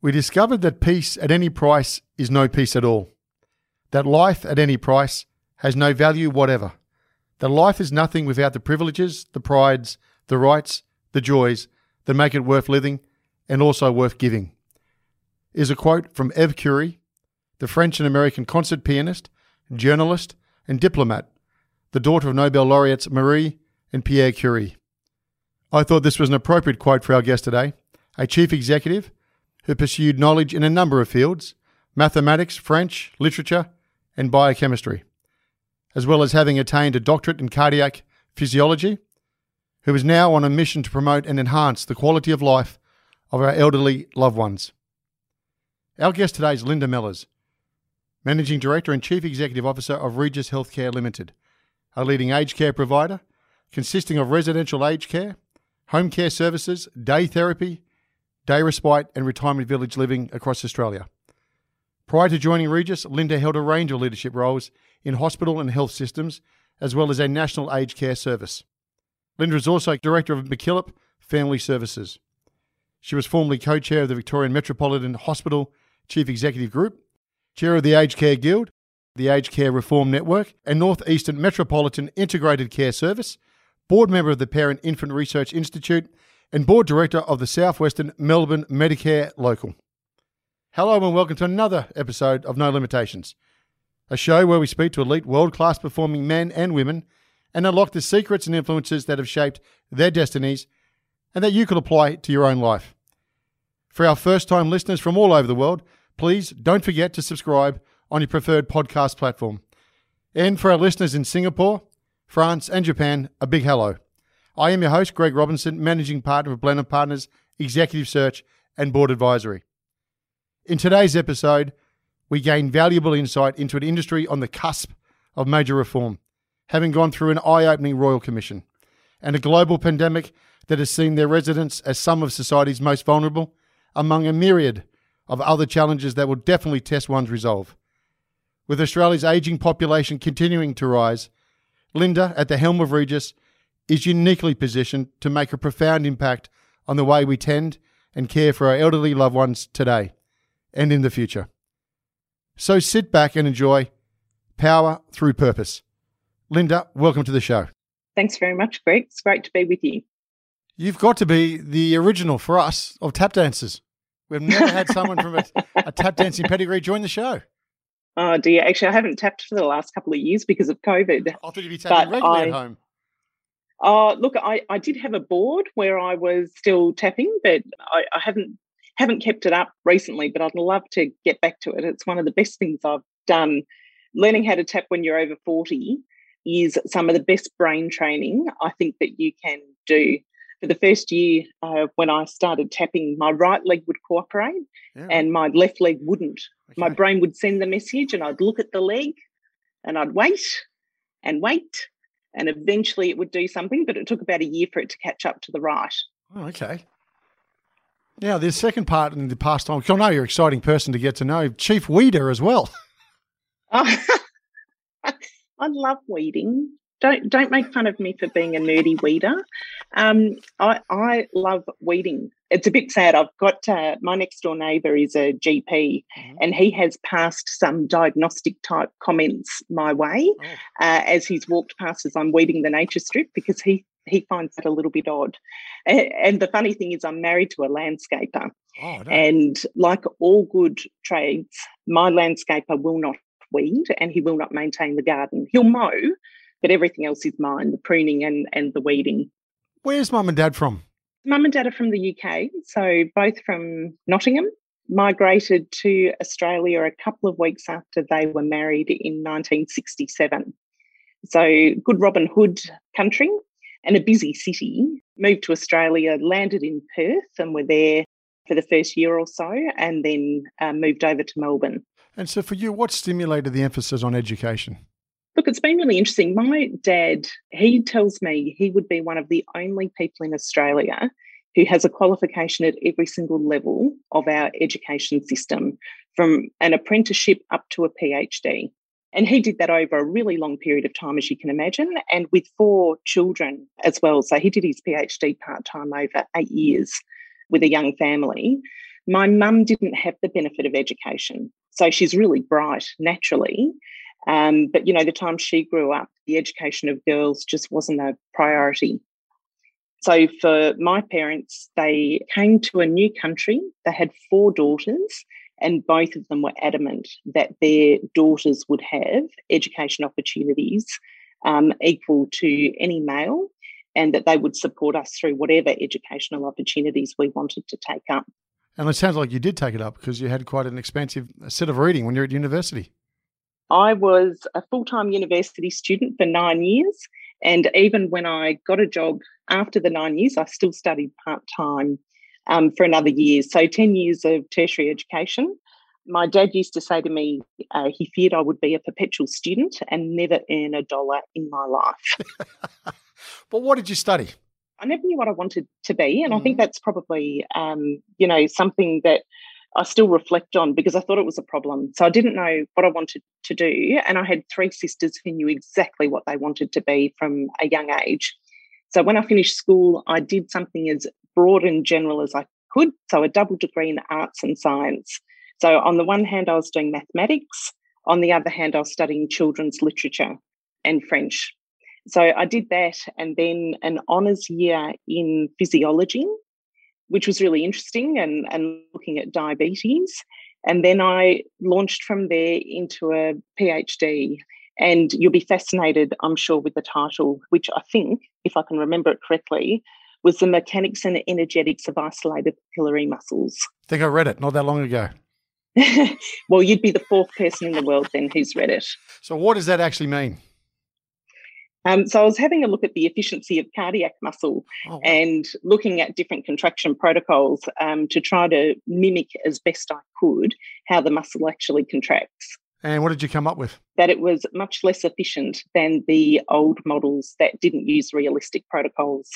We discovered that peace at any price is no peace at all. That life at any price has no value whatever. That life is nothing without the privileges, the prides, the rights, the joys that make it worth living and also worth giving. Is a quote from Eve Curie, the French and American concert pianist, journalist, and diplomat, the daughter of Nobel laureates Marie and Pierre Curie. I thought this was an appropriate quote for our guest today, a chief executive who pursued knowledge in a number of fields mathematics, French, literature, and biochemistry, as well as having attained a doctorate in cardiac physiology, who is now on a mission to promote and enhance the quality of life of our elderly loved ones. Our guest today is Linda Mellors, Managing Director and Chief Executive Officer of Regis Healthcare Limited, a leading aged care provider consisting of residential aged care, home care services, day therapy, day respite, and retirement village living across Australia. Prior to joining Regis, Linda held a range of leadership roles in hospital and health systems, as well as a national aged care service. Linda is also Director of MacKillop Family Services. She was formerly co chair of the Victorian Metropolitan Hospital Chief Executive Group, chair of the Aged Care Guild, the Aged Care Reform Network, and North Eastern Metropolitan Integrated Care Service, board member of the Parent Infant Research Institute, and board director of the Southwestern Melbourne Medicare Local. Hello and welcome to another episode of No Limitations, a show where we speak to elite world class performing men and women and unlock the secrets and influences that have shaped their destinies and that you could apply to your own life. For our first time listeners from all over the world, please don't forget to subscribe on your preferred podcast platform. And for our listeners in Singapore, France, and Japan, a big hello. I am your host, Greg Robinson, Managing Partner of Blenheim Partners, Executive Search, and Board Advisory. In today's episode, we gain valuable insight into an industry on the cusp of major reform, having gone through an eye opening Royal Commission and a global pandemic that has seen their residents as some of society's most vulnerable, among a myriad of other challenges that will definitely test one's resolve. With Australia's ageing population continuing to rise, Linda, at the helm of Regis, is uniquely positioned to make a profound impact on the way we tend and care for our elderly loved ones today and in the future. So sit back and enjoy Power Through Purpose. Linda, welcome to the show. Thanks very much, Greg. It's great to be with you. You've got to be the original for us of tap dancers. We've never had someone from a, a tap dancing pedigree join the show. Oh dear, actually, I haven't tapped for the last couple of years because of COVID. I thought you'd be tapping regularly I, at home. Oh, look, I, I did have a board where I was still tapping, but I, I haven't haven't kept it up recently. But I'd love to get back to it. It's one of the best things I've done. Learning how to tap when you're over forty is some of the best brain training I think that you can do. For the first year, uh, when I started tapping, my right leg would cooperate yeah. and my left leg wouldn't. Okay. My brain would send the message, and I'd look at the leg and I'd wait and wait and eventually it would do something, but it took about a year for it to catch up to the right. Oh, okay. Now, the second part in the pastime, I know you're an exciting person to get to know, Chief Weeder as well. Oh, I love weeding. Don't don't make fun of me for being a nerdy weeder. Um, I, I love weeding. It's a bit sad. I've got uh, my next door neighbour is a GP, mm-hmm. and he has passed some diagnostic type comments my way oh. uh, as he's walked past as I'm weeding the nature strip because he he finds that a little bit odd. And the funny thing is, I'm married to a landscaper, oh, no. and like all good trades, my landscaper will not weed and he will not maintain the garden. He'll mow, but everything else is mine: the pruning and and the weeding. Where's mum and dad from? Mum and dad are from the UK, so both from Nottingham. Migrated to Australia a couple of weeks after they were married in 1967. So, good Robin Hood country and a busy city. Moved to Australia, landed in Perth, and were there for the first year or so, and then uh, moved over to Melbourne. And so, for you, what stimulated the emphasis on education? Look, it's been really interesting. My dad, he tells me he would be one of the only people in Australia who has a qualification at every single level of our education system, from an apprenticeship up to a PhD. And he did that over a really long period of time, as you can imagine, and with four children as well. So he did his PhD part time over eight years with a young family. My mum didn't have the benefit of education. So she's really bright naturally. Um, but, you know, the time she grew up, the education of girls just wasn't a priority. So for my parents, they came to a new country. They had four daughters, and both of them were adamant that their daughters would have education opportunities um, equal to any male and that they would support us through whatever educational opportunities we wanted to take up. And it sounds like you did take it up because you had quite an expansive set of reading when you're at university. I was a full time university student for nine years. And even when I got a job after the nine years, I still studied part time um, for another year. So 10 years of tertiary education. My dad used to say to me, uh, he feared I would be a perpetual student and never earn a dollar in my life. but what did you study? I never knew what I wanted to be. And mm-hmm. I think mm-hmm. that's probably, um, you know, something that I still reflect on because I thought it was a problem. So I didn't know what I wanted to do. And I had three sisters who knew exactly what they wanted to be from a young age. So when I finished school, I did something as broad and general as I could. So a double degree in arts and science. So on the one hand, I was doing mathematics. On the other hand, I was studying children's literature and French. So I did that and then an honours year in physiology which was really interesting and, and looking at diabetes. And then I launched from there into a PhD. And you'll be fascinated, I'm sure, with the title, which I think, if I can remember it correctly, was The Mechanics and Energetics of Isolated Papillary Muscles. I think I read it not that long ago. well, you'd be the fourth person in the world then who's read it. So, what does that actually mean? Um, so I was having a look at the efficiency of cardiac muscle oh. and looking at different contraction protocols um, to try to mimic as best I could how the muscle actually contracts. And what did you come up with? That it was much less efficient than the old models that didn't use realistic protocols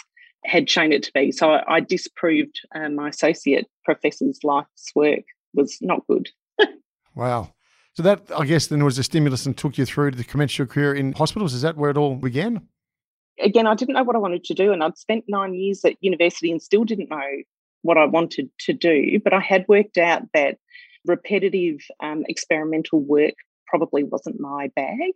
had shown it to be. So I, I disproved uh, my associate professor's life's work was not good. wow. So that, I guess, then was a stimulus and took you through to commence your career in hospitals. Is that where it all began? Again, I didn't know what I wanted to do, and I'd spent nine years at university and still didn't know what I wanted to do. But I had worked out that repetitive um, experimental work probably wasn't my bag,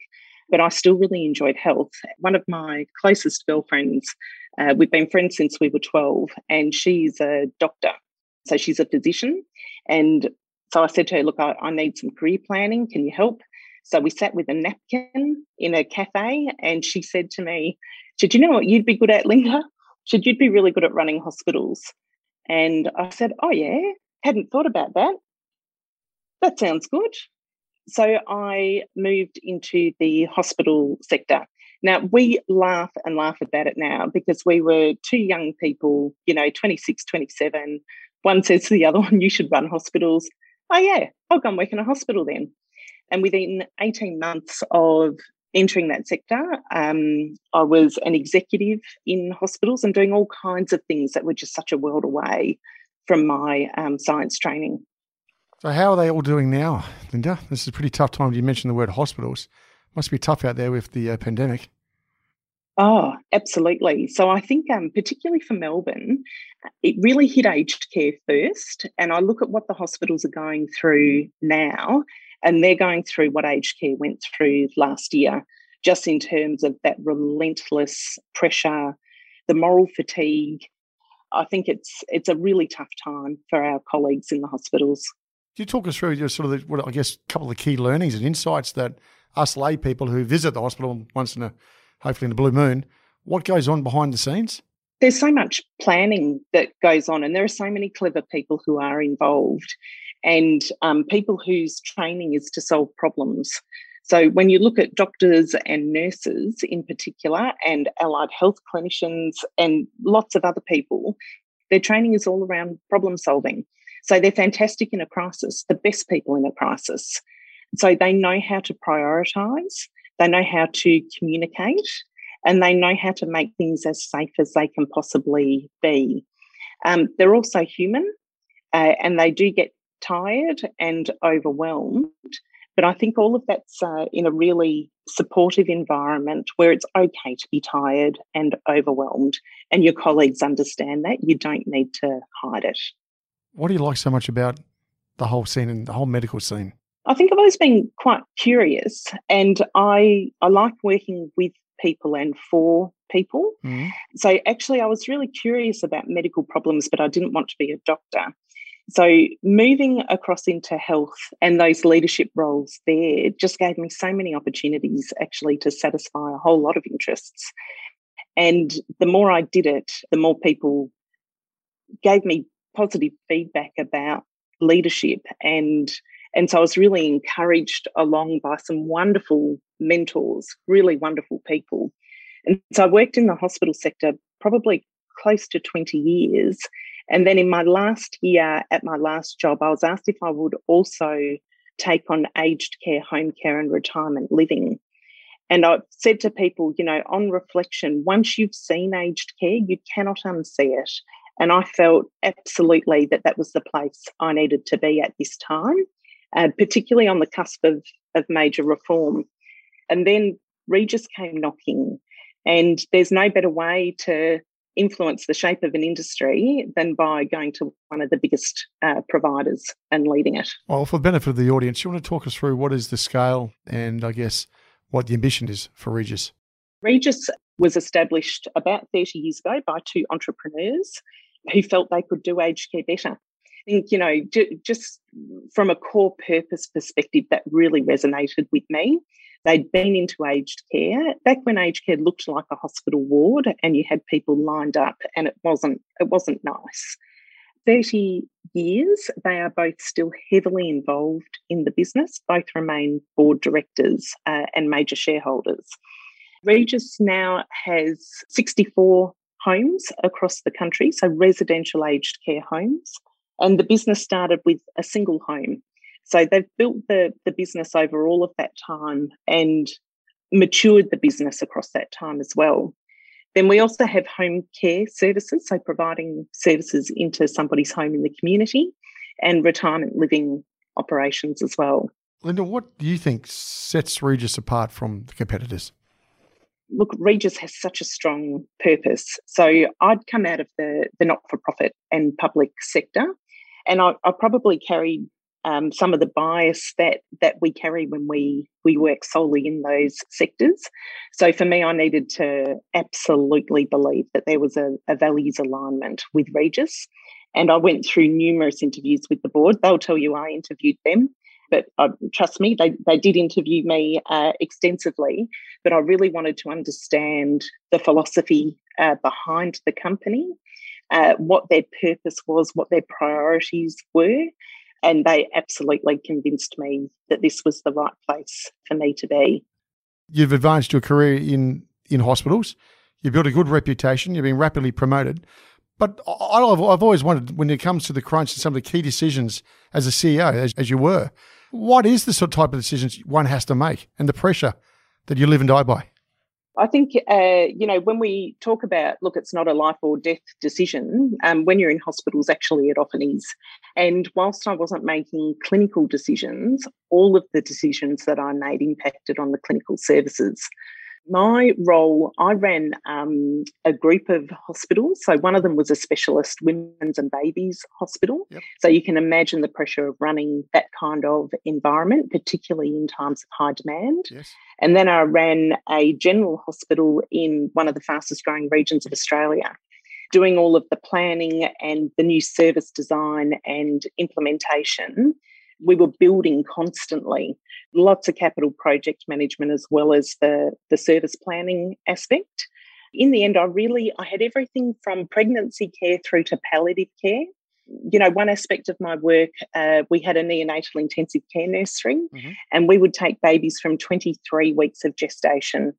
but I still really enjoyed health. One of my closest girlfriends, uh, we've been friends since we were 12, and she's a doctor. So she's a physician. And so I said to her, Look, I, I need some career planning. Can you help? So we sat with a napkin in a cafe, and she said to me, Should you know what you'd be good at, Linda? Should you'd be really good at running hospitals? And I said, Oh, yeah, hadn't thought about that. That sounds good. So I moved into the hospital sector. Now, we laugh and laugh about it now because we were two young people, you know, 26, 27. One says to the other one, You should run hospitals oh yeah, I'll go and work in a hospital then. And within 18 months of entering that sector, um, I was an executive in hospitals and doing all kinds of things that were just such a world away from my um, science training. So, how are they all doing now, Linda? This is a pretty tough time. You mentioned the word hospitals. Must be tough out there with the uh, pandemic. Oh, absolutely. So I think, um, particularly for Melbourne, it really hit aged care first. And I look at what the hospitals are going through now, and they're going through what aged care went through last year, just in terms of that relentless pressure, the moral fatigue. I think it's it's a really tough time for our colleagues in the hospitals. Can you talk us through your sort of the, what I guess a couple of the key learnings and insights that us lay people who visit the hospital once in a hopefully in the blue moon, what goes on behind the scenes? There's so much planning that goes on, and there are so many clever people who are involved, and um, people whose training is to solve problems. So, when you look at doctors and nurses in particular, and allied health clinicians, and lots of other people, their training is all around problem solving. So, they're fantastic in a crisis, the best people in a crisis. So, they know how to prioritize, they know how to communicate, and they know how to make things as safe as they can possibly be. Um, they're also human, uh, and they do get tired and overwhelmed. But I think all of that's uh, in a really supportive environment where it's okay to be tired and overwhelmed, and your colleagues understand that. You don't need to hide it. What do you like so much about the whole scene and the whole medical scene? I think I've always been quite curious, and I I like working with people and for people. Mm. So actually, I was really curious about medical problems, but I didn't want to be a doctor. So moving across into health and those leadership roles there just gave me so many opportunities actually to satisfy a whole lot of interests. And the more I did it, the more people gave me positive feedback about leadership and and so I was really encouraged along by some wonderful mentors, really wonderful people. And so I worked in the hospital sector probably close to 20 years. And then in my last year at my last job, I was asked if I would also take on aged care, home care, and retirement living. And I said to people, you know, on reflection, once you've seen aged care, you cannot unsee it. And I felt absolutely that that was the place I needed to be at this time, uh, particularly on the cusp of, of major reform. And then Regis came knocking, and there's no better way to influence the shape of an industry than by going to one of the biggest uh, providers and leading it. Well, for the benefit of the audience, you want to talk us through what is the scale and I guess what the ambition is for Regis? Regis was established about 30 years ago by two entrepreneurs who felt they could do aged care better. Think, you know, just from a core purpose perspective, that really resonated with me. They'd been into aged care back when aged care looked like a hospital ward, and you had people lined up, and it wasn't it wasn't nice. Thirty years, they are both still heavily involved in the business. Both remain board directors uh, and major shareholders. Regis now has 64 homes across the country, so residential aged care homes. And the business started with a single home so they've built the, the business over all of that time and matured the business across that time as well. Then we also have home care services, so providing services into somebody's home in the community and retirement living operations as well. Linda, what do you think sets Regis apart from the competitors? Look, Regis has such a strong purpose. So I'd come out of the, the not for profit and public sector, and I, I probably carried um, some of the bias that that we carry when we we work solely in those sectors. So for me, I needed to absolutely believe that there was a, a values alignment with Regis, and I went through numerous interviews with the board. They'll tell you I interviewed them. But uh, trust me, they, they did interview me uh, extensively. But I really wanted to understand the philosophy uh, behind the company, uh, what their purpose was, what their priorities were, and they absolutely convinced me that this was the right place for me to be. You've advanced your career in, in hospitals. You've built a good reputation. You've been rapidly promoted. But I've, I've always wondered when it comes to the crunch and some of the key decisions as a CEO, as, as you were, what is the sort of type of decisions one has to make and the pressure that you live and die by? I think, uh, you know, when we talk about, look, it's not a life or death decision, um, when you're in hospitals, actually, it often is. And whilst I wasn't making clinical decisions, all of the decisions that I made impacted on the clinical services. My role, I ran um, a group of hospitals. So one of them was a specialist women's and babies hospital. Yep. So you can imagine the pressure of running that kind of environment, particularly in times of high demand. Yes. And then I ran a general hospital in one of the fastest growing regions of Australia, doing all of the planning and the new service design and implementation we were building constantly lots of capital project management as well as the, the service planning aspect. In the end i really i had everything from pregnancy care through to palliative care. You know one aspect of my work uh, we had a neonatal intensive care nursery mm-hmm. and we would take babies from 23 weeks of gestation.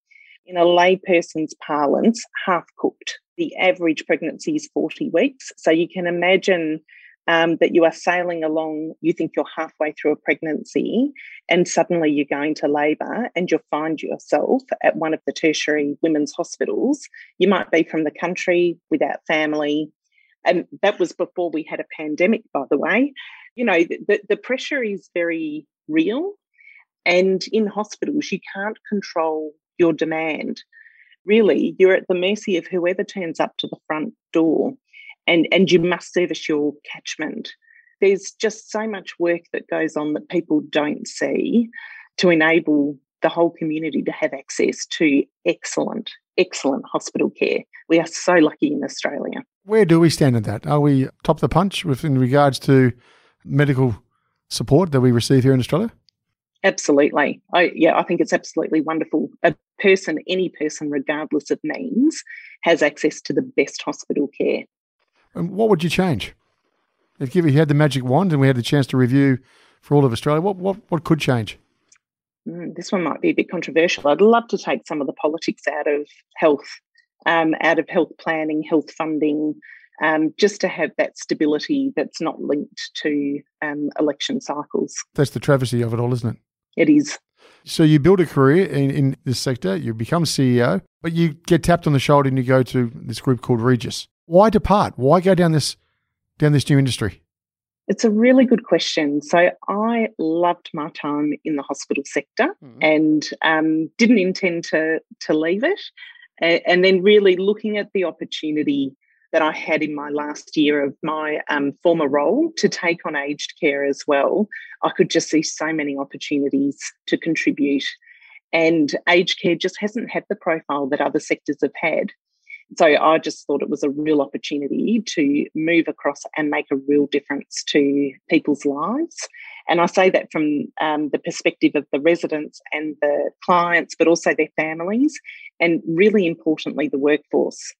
In a layperson's parlance half cooked. The average pregnancy is 40 weeks. So you can imagine um, that you are sailing along, you think you're halfway through a pregnancy, and suddenly you're going to labour and you'll find yourself at one of the tertiary women's hospitals. You might be from the country without family. And that was before we had a pandemic, by the way. You know, the, the pressure is very real. And in hospitals, you can't control your demand. Really, you're at the mercy of whoever turns up to the front door and and you must service your catchment there's just so much work that goes on that people don't see to enable the whole community to have access to excellent excellent hospital care. We are so lucky in australia. Where do we stand in that? Are we top of the punch with in regards to medical support that we receive here in australia? Absolutely. I, yeah i think it's absolutely wonderful. A person any person regardless of means has access to the best hospital care and what would you change? If you had the magic wand and we had the chance to review for all of Australia, what, what, what could change? Mm, this one might be a bit controversial. I'd love to take some of the politics out of health, um, out of health planning, health funding, um, just to have that stability that's not linked to um, election cycles. That's the travesty of it all, isn't it? It is. So you build a career in, in this sector, you become CEO, but you get tapped on the shoulder and you go to this group called Regis. Why depart? Why go down this down this new industry? It's a really good question. So I loved my time in the hospital sector mm-hmm. and um, didn't intend to to leave it. And then really looking at the opportunity that I had in my last year of my um, former role to take on aged care as well, I could just see so many opportunities to contribute. And aged care just hasn't had the profile that other sectors have had. So I just thought it was a real opportunity to move across and make a real difference to people's lives. And I say that from um, the perspective of the residents and the clients, but also their families, and really importantly, the workforce.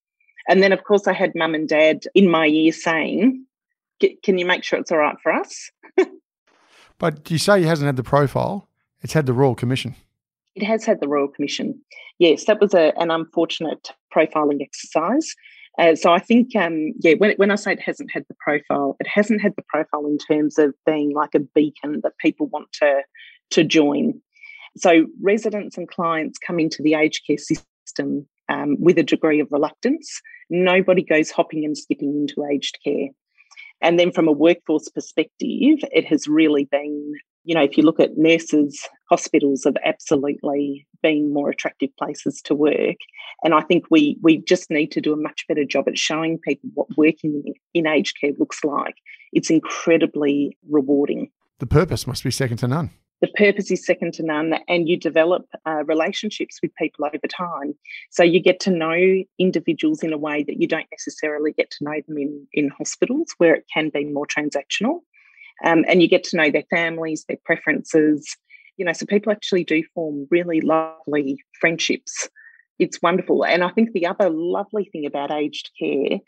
And then, of course, I had mum and dad in my ear saying, Can you make sure it's all right for us? but you say he hasn't had the profile, it's had the Royal Commission. It has had the Royal Commission. Yes, that was a, an unfortunate profiling exercise. Uh, so I think, um, yeah, when, when I say it hasn't had the profile, it hasn't had the profile in terms of being like a beacon that people want to to join. So residents and clients come into the aged care system um, with a degree of reluctance. Nobody goes hopping and skipping into aged care. And then from a workforce perspective, it has really been you know, if you look at nurses, hospitals have absolutely been more attractive places to work. And I think we we just need to do a much better job at showing people what working in aged care looks like. It's incredibly rewarding. The purpose must be second to none. The purpose is second to none, and you develop uh, relationships with people over time. So you get to know individuals in a way that you don't necessarily get to know them in, in hospitals, where it can be more transactional um, and you get to know their families, their preferences. You know, so people actually do form really lovely friendships. It's wonderful. And I think the other lovely thing about aged care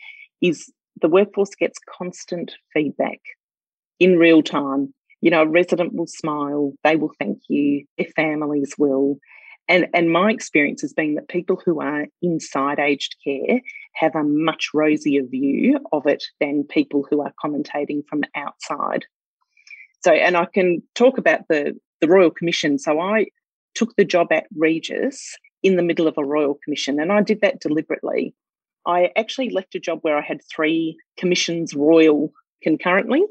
is the workforce gets constant feedback in real time. You know, a resident will smile, they will thank you, their families will. And, and my experience has been that people who are inside aged care have a much rosier view of it than people who are commentating from outside. So, and I can talk about the, the Royal Commission. So, I took the job at Regis in the middle of a Royal Commission, and I did that deliberately. I actually left a job where I had three commissions royal concurrently.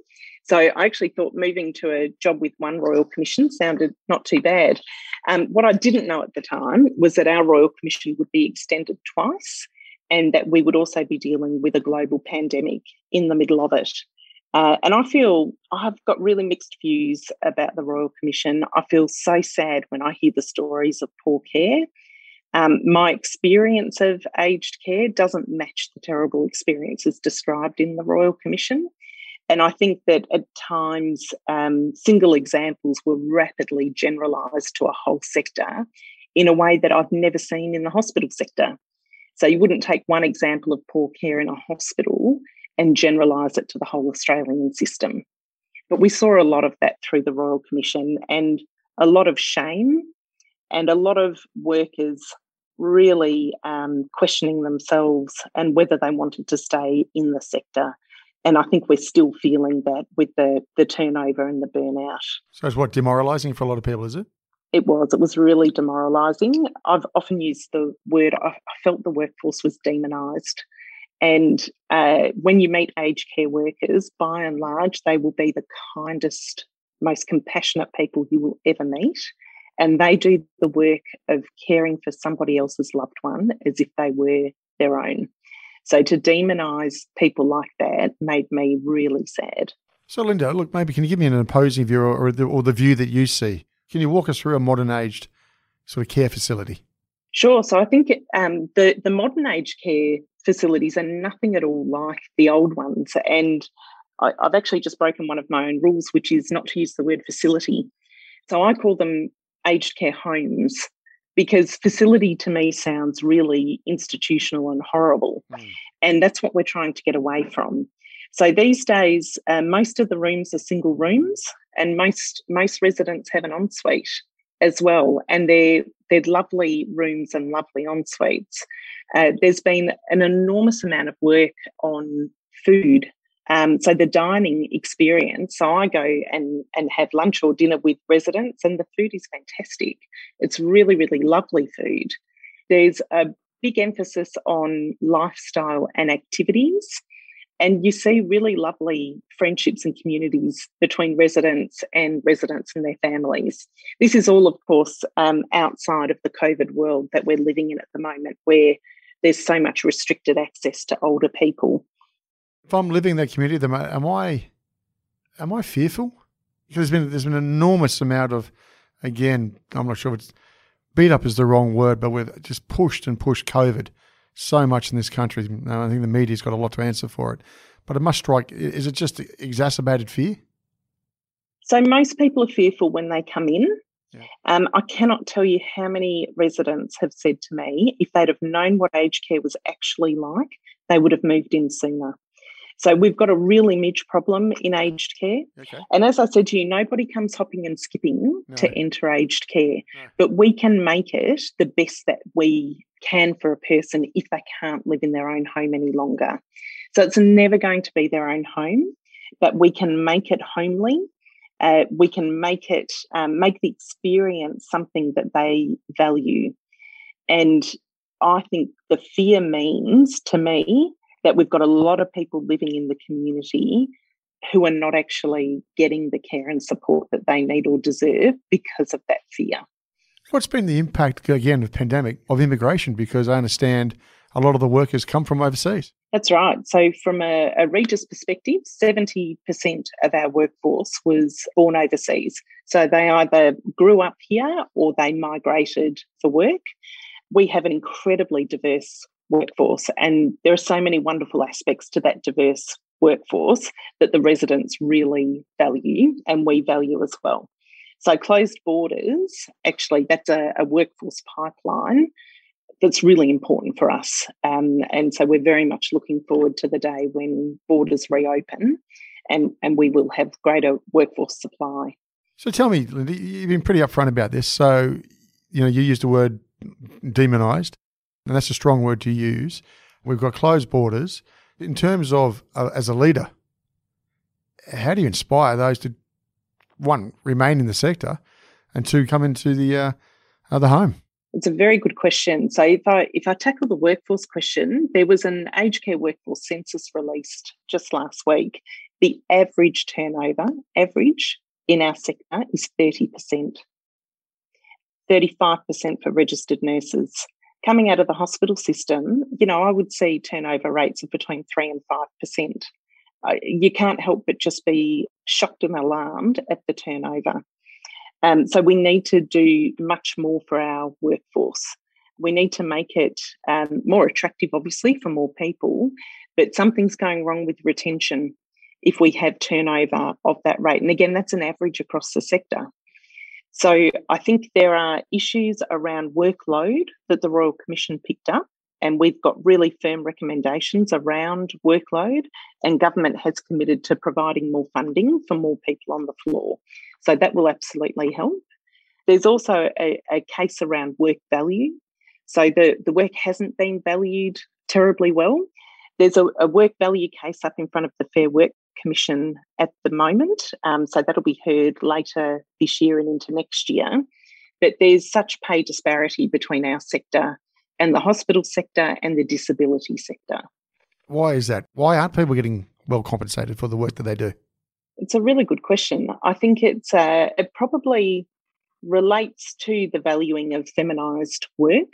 So I actually thought moving to a job with one Royal Commission sounded not too bad. Um, what I didn't know at the time was that our Royal Commission would be extended twice and that we would also be dealing with a global pandemic in the middle of it. Uh, and I feel I've got really mixed views about the Royal Commission. I feel so sad when I hear the stories of poor care. Um, my experience of aged care doesn't match the terrible experiences described in the Royal Commission. And I think that at times um, single examples were rapidly generalised to a whole sector in a way that I've never seen in the hospital sector. So you wouldn't take one example of poor care in a hospital and generalise it to the whole Australian system. But we saw a lot of that through the Royal Commission and a lot of shame and a lot of workers really um, questioning themselves and whether they wanted to stay in the sector and I think we're still feeling that with the the turnover and the burnout. So it's what demoralising for a lot of people, is it? It was. It was really demoralising. I've often used the word. I, felt the workforce was demonised, and uh, when you meet aged care workers, by and large, they will be the kindest, most compassionate people you will ever meet. And they do the work of caring for somebody else's loved one as if they were their own. So to demonize people like that made me really sad. So, Linda, look, maybe can you give me an opposing view or, or, the, or the view that you see? Can you walk us through a modern aged sort of care facility? Sure. So I think um, the the modern aged care facilities are nothing at all like the old ones, and I, I've actually just broken one of my own rules, which is not to use the word facility. So I call them aged care homes because facility to me sounds really institutional and horrible. Mm. And that's what we're trying to get away from. So these days, uh, most of the rooms are single rooms, and most most residents have an ensuite as well, and they're they're lovely rooms and lovely ensuites. Uh, there's been an enormous amount of work on food um, so the dining experience, so I go and, and have lunch or dinner with residents, and the food is fantastic. It's really, really lovely food. There's a big emphasis on lifestyle and activities. And you see really lovely friendships and communities between residents and residents and their families. This is all, of course, um, outside of the COVID world that we're living in at the moment, where there's so much restricted access to older people if I'm living in that community, am I am I fearful? Because there's been there's been an enormous amount of again, I'm not sure if it's beat up is the wrong word, but we've just pushed and pushed COVID so much in this country. I think the media's got a lot to answer for it. But it must strike is it just exacerbated fear? So most people are fearful when they come in. Yeah. Um, I cannot tell you how many residents have said to me if they'd have known what aged care was actually like, they would have moved in sooner. So we've got a real image problem in aged care. Okay. And as I said to you, nobody comes hopping and skipping no. to enter aged care, no. but we can make it the best that we can for a person if they can't live in their own home any longer. So it's never going to be their own home, but we can make it homely. Uh, we can make it um, make the experience something that they value, and I think the fear means to me that we've got a lot of people living in the community who are not actually getting the care and support that they need or deserve because of that fear. What's been the impact, again, of pandemic of immigration? Because I understand a lot of the workers come from overseas. That's right. So, from a, a Regis perspective, 70% of our workforce was born overseas. So, they either grew up here or they migrated for work. We have an incredibly diverse workforce. And there are so many wonderful aspects to that diverse workforce that the residents really value and we value as well. So, closed borders actually, that's a, a workforce pipeline that's really important for us. Um, and so, we're very much looking forward to the day when borders reopen and, and we will have greater workforce supply. So, tell me, Linda, you've been pretty upfront about this. So, you know, you used the word demonised and that's a strong word to use. We've got closed borders. In terms of uh, as a leader, how do you inspire those to one remain in the sector, and two come into the uh, uh, the home? It's a very good question. So if I if I tackle the workforce question, there was an aged care workforce census released just last week, the average turnover, average in our sector is 30%. 35% for registered nurses. Coming out of the hospital system, you know, I would see turnover rates of between 3 and 5%. You can't help but just be shocked and alarmed at the turnover. Um, so we need to do much more for our workforce. We need to make it um, more attractive, obviously, for more people, but something's going wrong with retention if we have turnover of that rate. And again, that's an average across the sector. So I think there are issues around workload that the Royal Commission picked up, and we've got really firm recommendations around workload, and government has committed to providing more funding for more people on the floor. So that will absolutely help. There's also a, a case around work value. So the, the work hasn't been valued terribly well. There's a, a work value case up in front of the Fair Work Commission at the moment. Um, so that'll be heard later this year and into next year. But there's such pay disparity between our sector and the hospital sector and the disability sector. Why is that? Why aren't people getting well compensated for the work that they do? It's a really good question. I think it's uh, it probably relates to the valuing of feminised work.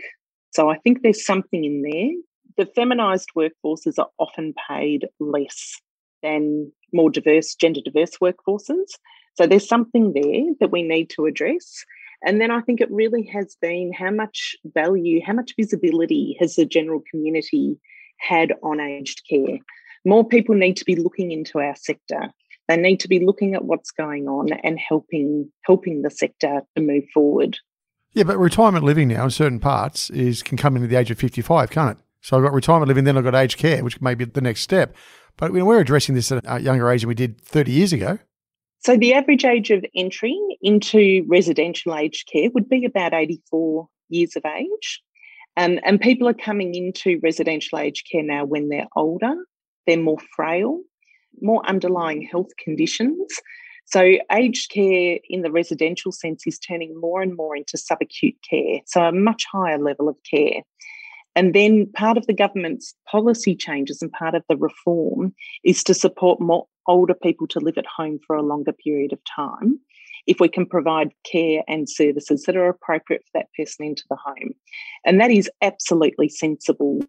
So I think there's something in there. The feminised workforces are often paid less than more diverse, gender diverse workforces. So there's something there that we need to address. And then I think it really has been how much value, how much visibility has the general community had on aged care? More people need to be looking into our sector. They need to be looking at what's going on and helping helping the sector to move forward. Yeah, but retirement living now in certain parts is can come in at the age of fifty five, can't it? So I've got retirement living, then I've got aged care, which may be the next step. But we're addressing this at a younger age than we did 30 years ago. So the average age of entry into residential aged care would be about 84 years of age. Um, and people are coming into residential aged care now when they're older, they're more frail, more underlying health conditions. So, aged care in the residential sense is turning more and more into subacute care, so a much higher level of care. And then part of the government's policy changes and part of the reform is to support more older people to live at home for a longer period of time if we can provide care and services that are appropriate for that person into the home. And that is absolutely sensible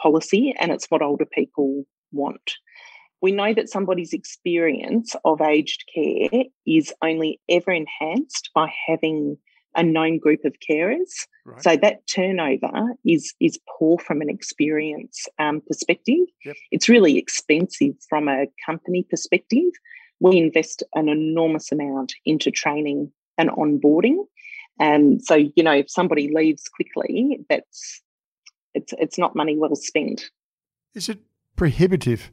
policy, and it's what older people want. We know that somebody's experience of aged care is only ever enhanced by having a known group of carers. Right. So that turnover is is poor from an experience um, perspective. Yep. It's really expensive from a company perspective. We invest an enormous amount into training and onboarding. And so, you know, if somebody leaves quickly, that's it's it's not money well spent. Is it prohibitive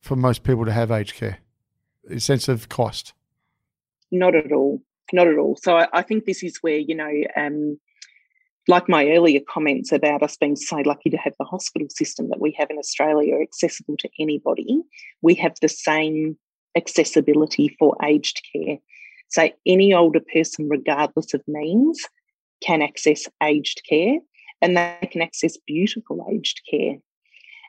for most people to have aged care? A sense of cost? Not at all not at all. So I, I think this is where, you know, um, like my earlier comments about us being so lucky to have the hospital system that we have in Australia accessible to anybody, we have the same accessibility for aged care. So any older person, regardless of means, can access aged care and they can access beautiful aged care.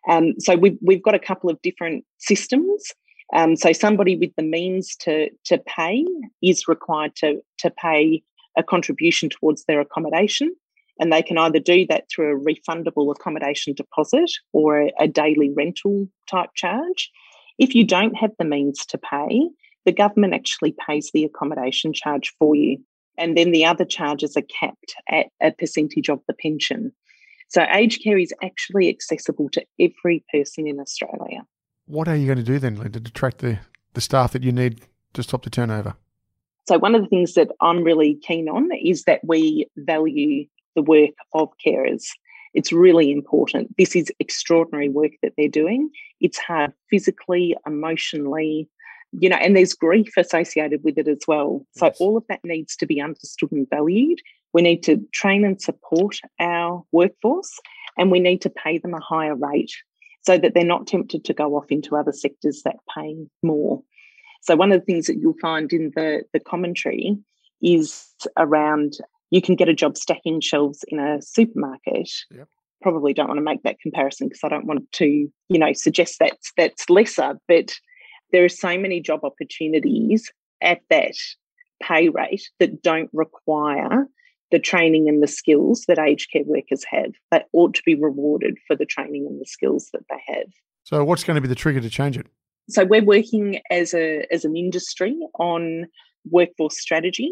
Um, so we've, we've got a couple of different systems. Um, so somebody with the means to to pay is required to to pay a contribution towards their accommodation, and they can either do that through a refundable accommodation deposit or a, a daily rental type charge. If you don't have the means to pay, the government actually pays the accommodation charge for you, and then the other charges are capped at a percentage of the pension. So aged care is actually accessible to every person in Australia. What are you going to do then, Linda, to attract the, the staff that you need to stop the turnover? So, one of the things that I'm really keen on is that we value the work of carers. It's really important. This is extraordinary work that they're doing. It's hard physically, emotionally, you know, and there's grief associated with it as well. So, yes. all of that needs to be understood and valued. We need to train and support our workforce, and we need to pay them a higher rate so that they're not tempted to go off into other sectors that pay more. So one of the things that you'll find in the, the commentary is around you can get a job stacking shelves in a supermarket. Yep. Probably don't want to make that comparison because I don't want to, you know, suggest that's that's lesser. But There are so many job opportunities at that pay rate that don't require the training and the skills that aged care workers have. They ought to be rewarded for the training and the skills that they have. So, what's going to be the trigger to change it? So, we're working as a as an industry on workforce strategy.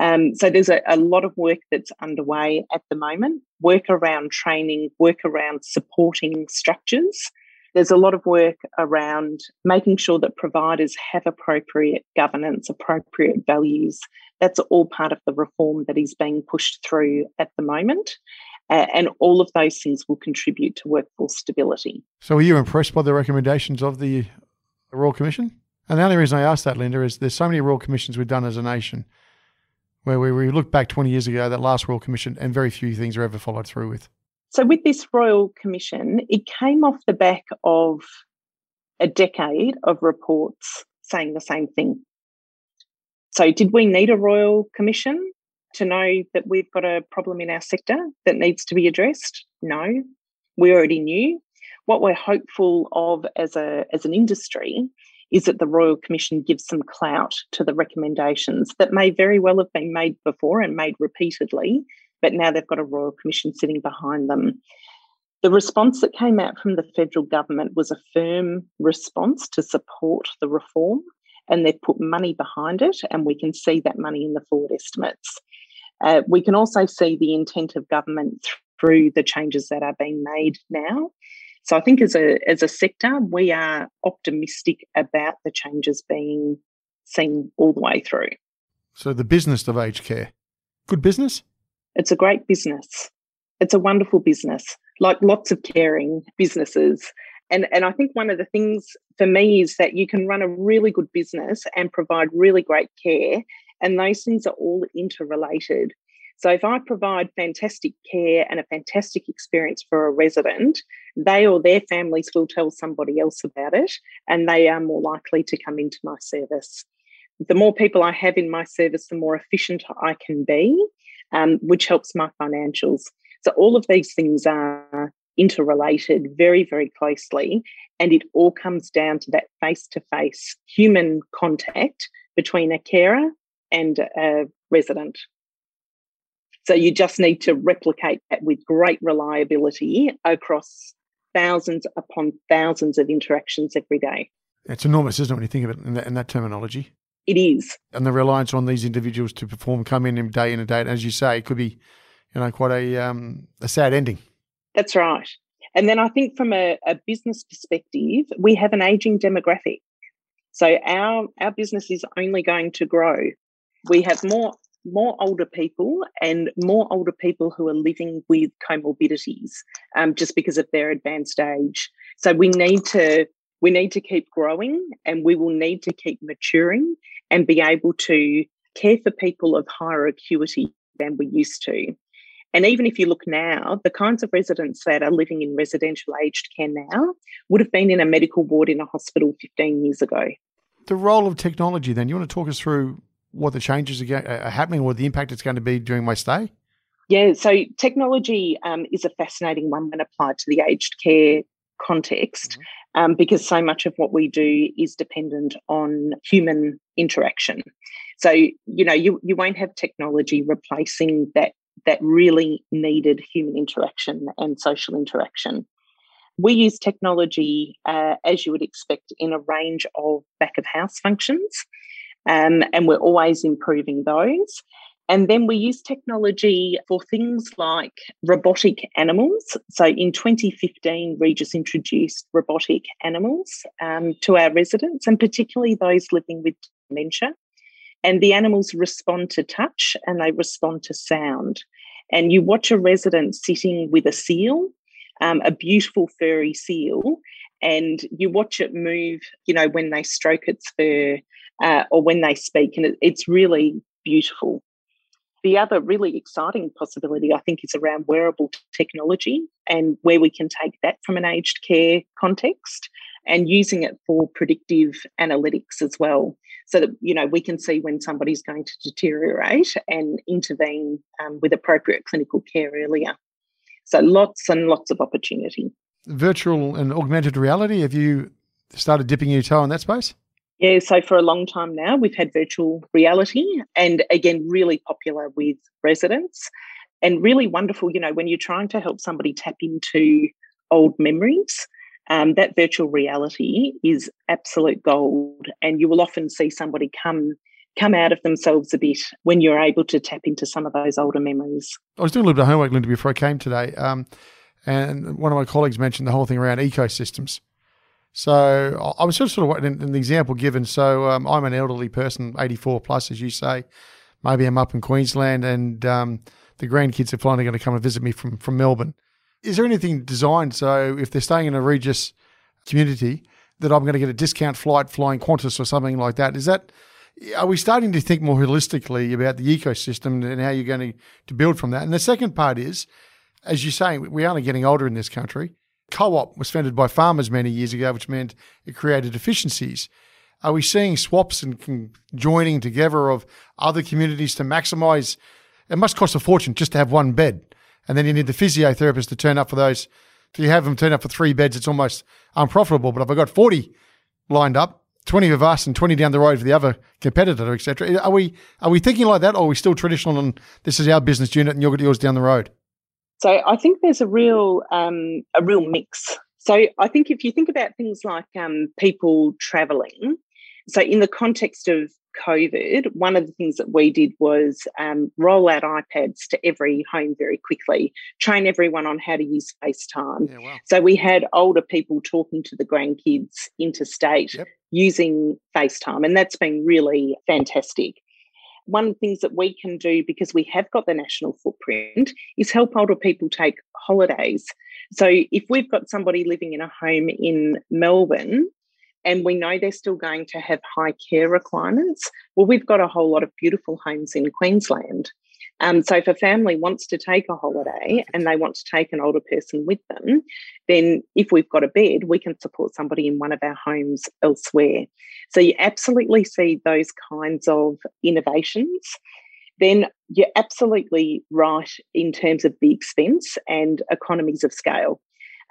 Um, so, there's a, a lot of work that's underway at the moment. Work around training, work around supporting structures. There's a lot of work around making sure that providers have appropriate governance, appropriate values, that's all part of the reform that is being pushed through at the moment. Uh, and all of those things will contribute to workforce stability. So, are you impressed by the recommendations of the Royal Commission? And the only reason I ask that, Linda, is there's so many Royal Commissions we've done as a nation where we, we look back 20 years ago, that last Royal Commission, and very few things are ever followed through with. So, with this Royal Commission, it came off the back of a decade of reports saying the same thing. So, did we need a royal commission to know that we've got a problem in our sector that needs to be addressed? No, we already knew. What we're hopeful of as a as an industry is that the Royal Commission gives some clout to the recommendations that may very well have been made before and made repeatedly, but now they've got a Royal Commission sitting behind them. The response that came out from the federal government was a firm response to support the reform and they've put money behind it, and we can see that money in the forward estimates. Uh, we can also see the intent of government through the changes that are being made now. So I think as a as a sector, we are optimistic about the changes being seen all the way through. So the business of aged care, good business. It's a great business. It's a wonderful business, like lots of caring businesses. And, and I think one of the things for me is that you can run a really good business and provide really great care, and those things are all interrelated. So if I provide fantastic care and a fantastic experience for a resident, they or their families will tell somebody else about it, and they are more likely to come into my service. The more people I have in my service, the more efficient I can be, um, which helps my financials. So all of these things are interrelated very, very closely. And it all comes down to that face to face human contact between a carer and a resident. So you just need to replicate that with great reliability across thousands upon thousands of interactions every day. It's enormous, isn't it, when you think of it in that, in that terminology? It is. And the reliance on these individuals to perform, come in day in and day out, as you say, it could be, you know, quite a um, a sad ending. That's right. And then I think from a, a business perspective, we have an aging demographic. So our our business is only going to grow. We have more more older people and more older people who are living with comorbidities um, just because of their advanced age. So we need to we need to keep growing and we will need to keep maturing and be able to care for people of higher acuity than we used to. And even if you look now, the kinds of residents that are living in residential aged care now would have been in a medical ward in a hospital 15 years ago. The role of technology, then, you want to talk us through what the changes are happening or the impact it's going to be during my stay? Yeah, so technology um, is a fascinating one when applied to the aged care context mm-hmm. um, because so much of what we do is dependent on human interaction. So, you know, you, you won't have technology replacing that that really needed human interaction and social interaction. We use technology, uh, as you would expect, in a range of back of house functions, um, and we're always improving those. And then we use technology for things like robotic animals. So in 2015, Regis introduced robotic animals um, to our residents, and particularly those living with dementia and the animals respond to touch and they respond to sound. And you watch a resident sitting with a seal, um, a beautiful furry seal, and you watch it move, you know, when they stroke its fur uh, or when they speak, and it, it's really beautiful. The other really exciting possibility, I think, is around wearable technology and where we can take that from an aged care context and using it for predictive analytics as well. So that you know we can see when somebody's going to deteriorate and intervene um, with appropriate clinical care earlier. So lots and lots of opportunity. Virtual and augmented reality have you started dipping your toe in that space? Yeah, so for a long time now, we've had virtual reality and again, really popular with residents and really wonderful. You know, when you're trying to help somebody tap into old memories, um, that virtual reality is absolute gold. And you will often see somebody come come out of themselves a bit when you're able to tap into some of those older memories. I was doing a little bit of homework, Linda, before I came today. Um, and one of my colleagues mentioned the whole thing around ecosystems. So I was just sort of an, example given. So um, I'm an elderly person, 84 plus, as you say. Maybe I'm up in Queensland, and um, the grandkids are finally going to come and visit me from from Melbourne. Is there anything designed so if they're staying in a Regis community that I'm going to get a discount flight flying Qantas or something like that? Is that are we starting to think more holistically about the ecosystem and how you're going to, to build from that? And the second part is, as you're saying, we are only getting older in this country co-op was founded by farmers many years ago, which meant it created efficiencies. Are we seeing swaps and joining together of other communities to maximise? It must cost a fortune just to have one bed, and then you need the physiotherapist to turn up for those. If you have them turn up for three beds, it's almost unprofitable. But if I've got forty lined up, twenty of us and twenty down the road for the other competitor, etc. Are we are we thinking like that, or are we still traditional and this is our business unit and you've got yours down the road? So I think there's a real um, a real mix. So I think if you think about things like um, people traveling, so in the context of COVID, one of the things that we did was um, roll out iPads to every home very quickly, train everyone on how to use FaceTime. Yeah, wow. So we had older people talking to the grandkids interstate yep. using FaceTime, and that's been really fantastic one of the things that we can do because we have got the national footprint is help older people take holidays. So if we've got somebody living in a home in Melbourne and we know they're still going to have high care requirements, well, we've got a whole lot of beautiful homes in Queensland. Um, so if a family wants to take a holiday and they want to take an older person with them, then if we've got a bed, we can support somebody in one of our homes elsewhere. So you absolutely see those kinds of innovations. Then you're absolutely right in terms of the expense and economies of scale.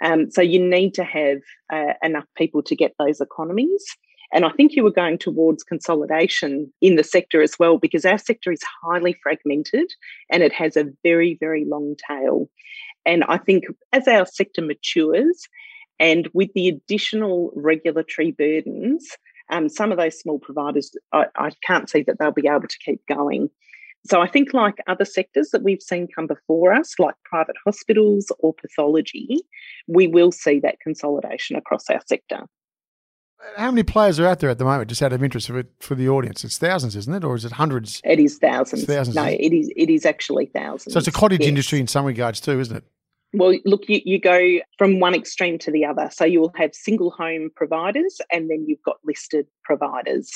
Um, so you need to have uh, enough people to get those economies. And I think you were going towards consolidation in the sector as well, because our sector is highly fragmented and it has a very, very long tail. And I think as our sector matures and with the additional regulatory burdens, um, some of those small providers, I, I can't see that they'll be able to keep going. So I think, like other sectors that we've seen come before us, like private hospitals or pathology, we will see that consolidation across our sector. How many players are out there at the moment, just out of interest for, for the audience? It's thousands, isn't it? Or is it hundreds? It is thousands. It's thousands. No, it is it is actually thousands. So it's a cottage yes. industry in some regards too, isn't it? Well, look, you, you go from one extreme to the other. So you will have single home providers and then you've got listed providers.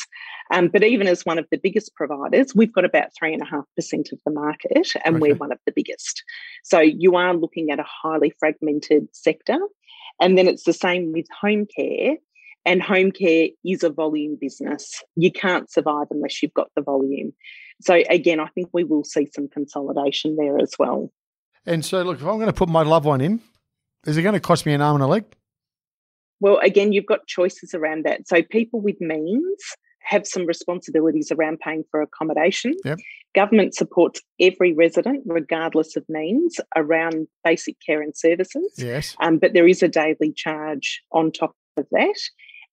Um, but even as one of the biggest providers, we've got about 3.5% of the market and okay. we're one of the biggest. So you are looking at a highly fragmented sector. And then it's the same with home care. And home care is a volume business. You can't survive unless you've got the volume. So, again, I think we will see some consolidation there as well. And so, look, if I'm going to put my loved one in, is it going to cost me an arm and a leg? Well, again, you've got choices around that. So, people with means have some responsibilities around paying for accommodation. Yep. Government supports every resident, regardless of means, around basic care and services. Yes. Um, but there is a daily charge on top of that.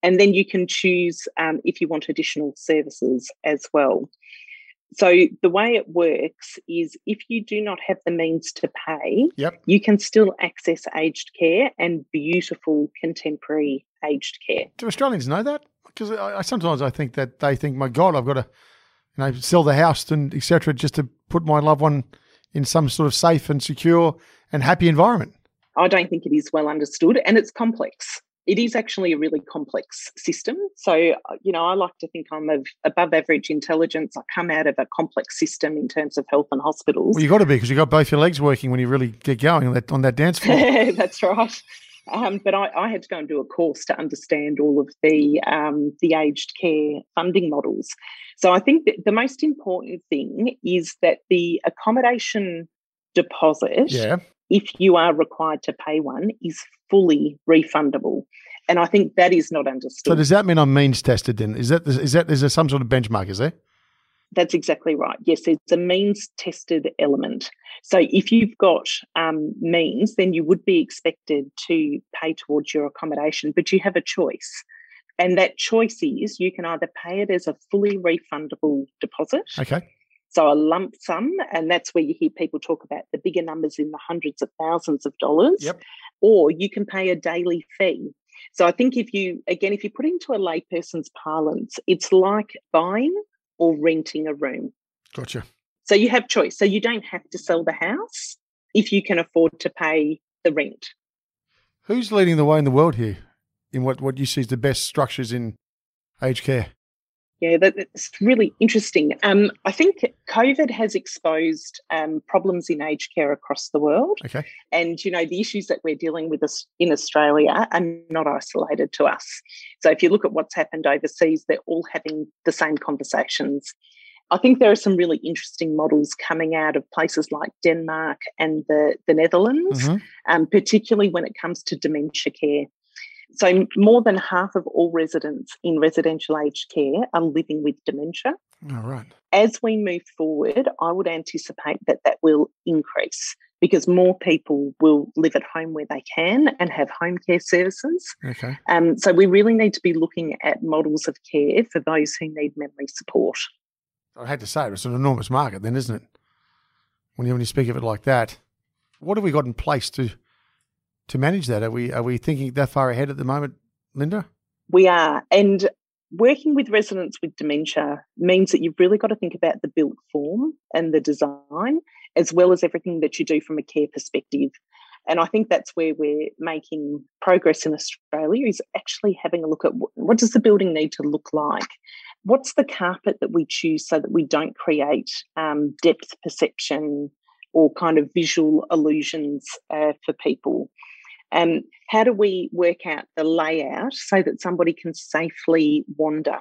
And then you can choose um, if you want additional services as well. So the way it works is if you do not have the means to pay, yep. you can still access aged care and beautiful contemporary aged care. Do Australians know that? Because I, I, sometimes I think that they think, my God, I've got to, you know, sell the house and etc. just to put my loved one in some sort of safe and secure and happy environment. I don't think it is well understood, and it's complex it is actually a really complex system. So, uh, you know, I like to think I'm of above average intelligence. I come out of a complex system in terms of health and hospitals. Well, you got to be because you've got both your legs working when you really get going on that, on that dance floor. That's right. Um, but I, I, had to go and do a course to understand all of the um, the aged care funding models. So I think that the most important thing is that the accommodation deposit yeah if you are required to pay one, is fully refundable. And I think that is not understood. So does that mean I'm means tested then? Is that is that is there some sort of benchmark? Is there? That's exactly right. Yes, it's a means tested element. So if you've got um, means, then you would be expected to pay towards your accommodation, but you have a choice. And that choice is you can either pay it as a fully refundable deposit. Okay. So a lump sum, and that's where you hear people talk about the bigger numbers in the hundreds of thousands of dollars. Yep. Or you can pay a daily fee. So I think if you, again, if you put into a layperson's parlance, it's like buying or renting a room. Gotcha. So you have choice. So you don't have to sell the house if you can afford to pay the rent. Who's leading the way in the world here in what, what you see as the best structures in aged care? Yeah, that's really interesting. Um, I think COVID has exposed um, problems in aged care across the world. Okay. And, you know, the issues that we're dealing with in Australia are not isolated to us. So if you look at what's happened overseas, they're all having the same conversations. I think there are some really interesting models coming out of places like Denmark and the, the Netherlands, Mm-hmm. um, particularly when it comes to dementia care. So, more than half of all residents in residential aged care are living with dementia. All right. As we move forward, I would anticipate that that will increase because more people will live at home where they can and have home care services. Okay. Um, so, we really need to be looking at models of care for those who need memory support. I had to say it, it's an enormous market, then, isn't it? When you when you speak of it like that, what have we got in place to to manage that? Are we are we thinking that far ahead at the moment, Linda? We are, and working with residents with dementia means that you've really got to think about the built form and the design, as well as everything that you do from a care perspective. And I think that's where we're making progress in Australia is actually having a look at what, what does the building need to look like? What's the carpet that we choose so that we don't create um, depth perception or kind of visual illusions uh, for people? And how do we work out the layout so that somebody can safely wander?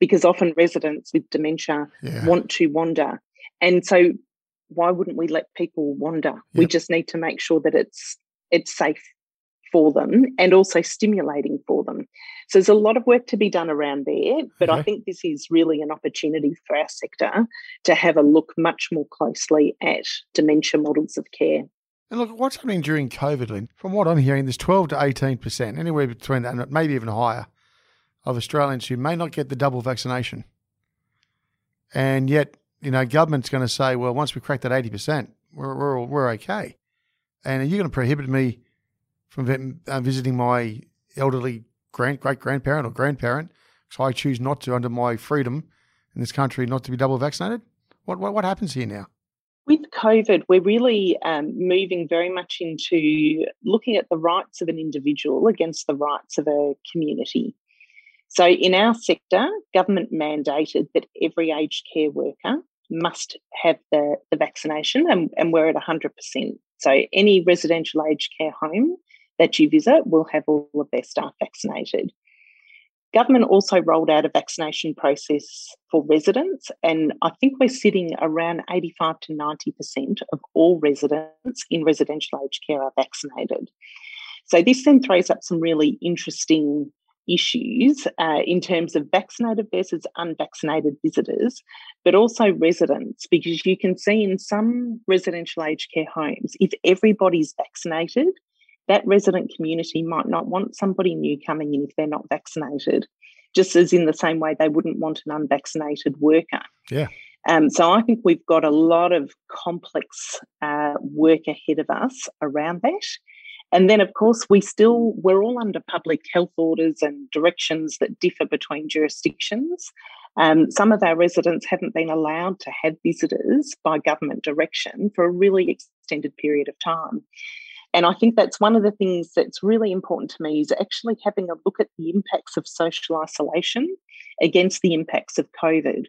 Because often residents with dementia Yeah. want to wander. And so why wouldn't we let people wander? We just need to make sure that it's it's safe for them and also stimulating for them. So there's a lot of work to be done around there, but I think this is really an opportunity for our sector to have a look much more closely at dementia models of care. And look, what's happening during COVID, Lynn? From what I'm hearing, there's 12 to 18 percent, anywhere between that, and maybe even higher, of Australians who may not get the double vaccination. And yet, you know, government's going to say, well, once we crack that 80 percent, we're we're we're okay. And are you going to prohibit me from uh, visiting my elderly grand great grandparent or grandparent because I choose not to, under my freedom in this country, not to be double vaccinated? What what, what happens here now? With COVID, we're really um, moving very much into looking at the rights of an individual against the rights of a community. So, in our sector, government mandated that every aged care worker must have the, the vaccination, and, and we're at 100%. So, any residential aged care home that you visit will have all of their staff vaccinated. Government also rolled out a vaccination process for residents, and I think we're sitting around 85 to 90% of all residents in residential aged care are vaccinated. So, this then throws up some really interesting issues uh, in terms of vaccinated versus unvaccinated visitors, but also residents, because you can see in some residential aged care homes, if everybody's vaccinated, that resident community might not want somebody new coming in if they're not vaccinated, just as in the same way they wouldn't want an unvaccinated worker. Yeah. Um, so I think we've got a lot of complex uh, work ahead of us around that. And then, of course, we still, we're all under public health orders and directions that differ between jurisdictions. Um, some of our residents haven't been allowed to have visitors by government direction for a really extended period of time. And I think that's one of the things that's really important to me is actually having a look at the impacts of social isolation against the impacts of COVID.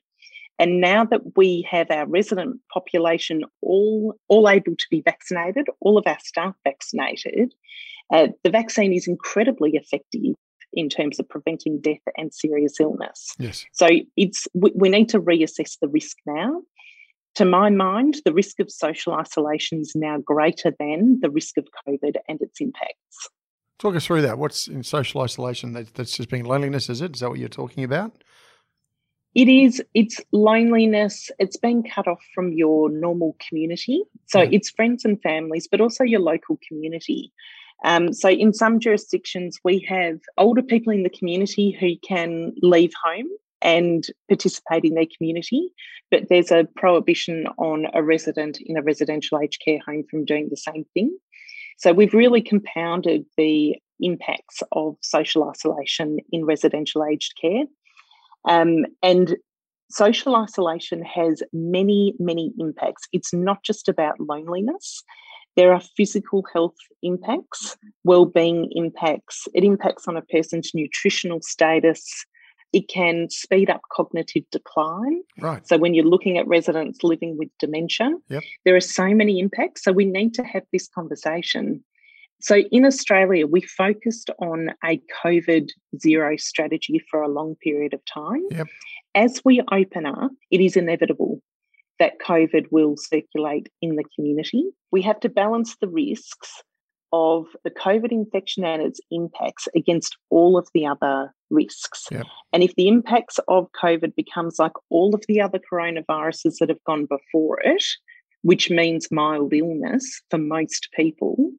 And now that we have our resident population all, all able to be vaccinated, all of our staff vaccinated, uh, the vaccine is incredibly effective in terms of preventing death and serious illness. Yes. So it's we, we need to reassess the risk now. To my mind, the risk of social isolation is now greater than the risk of COVID and its impacts. Talk us through that. What's in social isolation? That's just being loneliness, is it? Is that what you're talking about? It is. It's loneliness. It's being cut off from your normal community. So yeah. it's friends and families, but also your local community. Um, so in some jurisdictions, we have older people in the community who can leave home and participate in their community, but there's a prohibition on a resident in a residential aged care home from doing the same thing. So we've really compounded the impacts of social isolation in residential aged care. Um, and social isolation has many, many impacts. It's not just about loneliness. There are physical health impacts, well-being impacts. It impacts on a person's nutritional status, it can speed up cognitive decline. Right. So when you're looking at residents living with dementia, yep. there are so many impacts. So we need to have this conversation. So in Australia, we focused on a COVID zero strategy for a long period of time. Yep. As we open up, it is inevitable that COVID will circulate in the community. We have to balance the risks of the COVID infection and its impacts against all of the other risks. Yep. And if the impacts of COVID becomes like all of the other coronaviruses that have gone before it, which means mild illness for most people,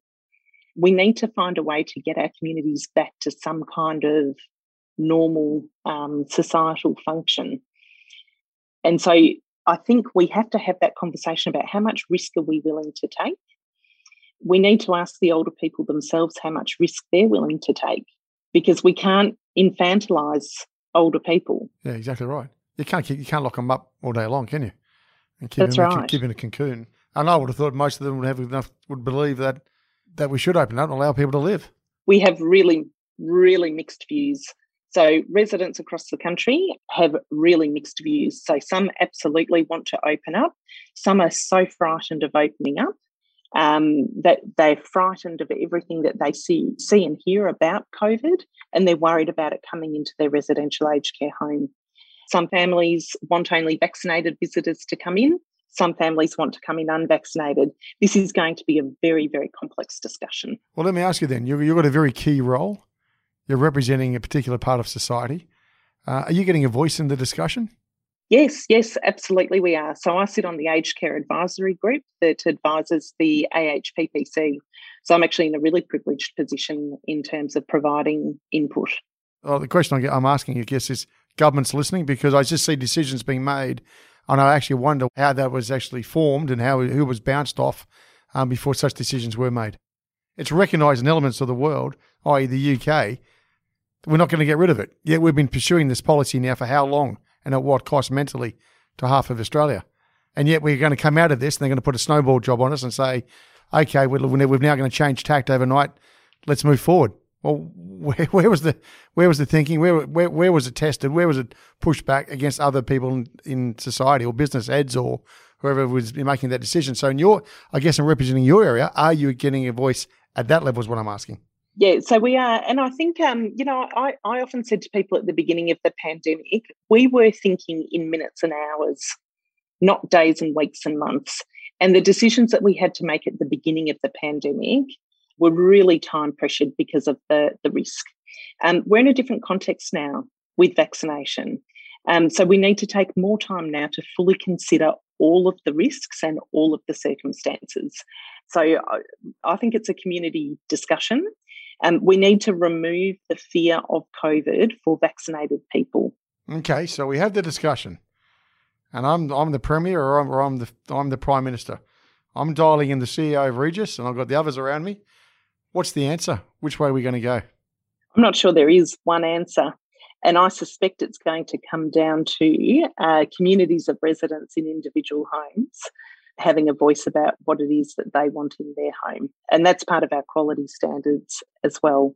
we need to find a way to get our communities back to some kind of normal um, societal function. And so I think we have to have that conversation about how much risk are we willing to take we need to ask the older people themselves how much risk they're willing to take because we can't infantilize older people. Yeah, exactly right. You can't keep, you can't lock them up all day long, can you? And keep That's them, right. Keep in a cocoon. And I would have thought most of them would have enough would believe that that we should open up and allow people to live. We have really, really mixed views. So residents across the country have really mixed views. So some absolutely want to open up. Some are so frightened of opening up um, that they're frightened of everything that they see, see and hear about COVID, and they're worried about it coming into their residential aged care home. Some families want only vaccinated visitors to come in. Some families want to come in unvaccinated. This is going to be a very, very complex discussion. Well, let me ask you then. You've, you've got a very key role. You're representing a particular part of society. Uh, are you getting a voice in the discussion? Yes, yes, absolutely, we are. So I sit on the aged care advisory group that advises the AHPPC. So I'm actually in a really privileged position in terms of providing input. Well, the question I'm asking, I guess, is government's listening because I just see decisions being made, and I actually wonder how that was actually formed and how who was bounced off um, before such decisions were made. It's recognised in elements of the world, i.e., the UK. We're not going to get rid of it. Yet we've been pursuing this policy now for how long? And at what cost mentally to half of Australia. And yet we're going to come out of this and they're going to put a snowball job on us and say, okay, we're, we're now going to change tact overnight. Let's move forward. Well, where, where, was the where was the thinking? Where, where where was it tested? Where was it pushed back against other people in, in society or business heads or whoever was making that decision? So, in your, I guess, in representing your area, are you getting a voice at that level? Is what I'm asking. Yeah, so we are, and I think um, you know, I, I often said to people at the beginning of the pandemic, we were thinking in minutes and hours, not days and weeks and months. And the decisions that we had to make at the beginning of the pandemic were really time pressured because of the, the risk. Um, we're in a different context now with vaccination. Um, so we need to take more time now to fully consider all of the risks and all of the circumstances. So I, I think it's a community discussion. Um, we need to remove the fear of COVID for vaccinated people. Okay, so we have the discussion, and I'm I'm the premier, or I'm, or I'm the I'm the prime minister. I'm dialing in the CEO of Regis, and I've got the others around me. What's the answer? Which way are we going to go? I'm not sure there is one answer. And I suspect it's going to come down to uh, communities of residents in individual homes having a voice about what it is that they want in their home. And that's part of our quality standards as well.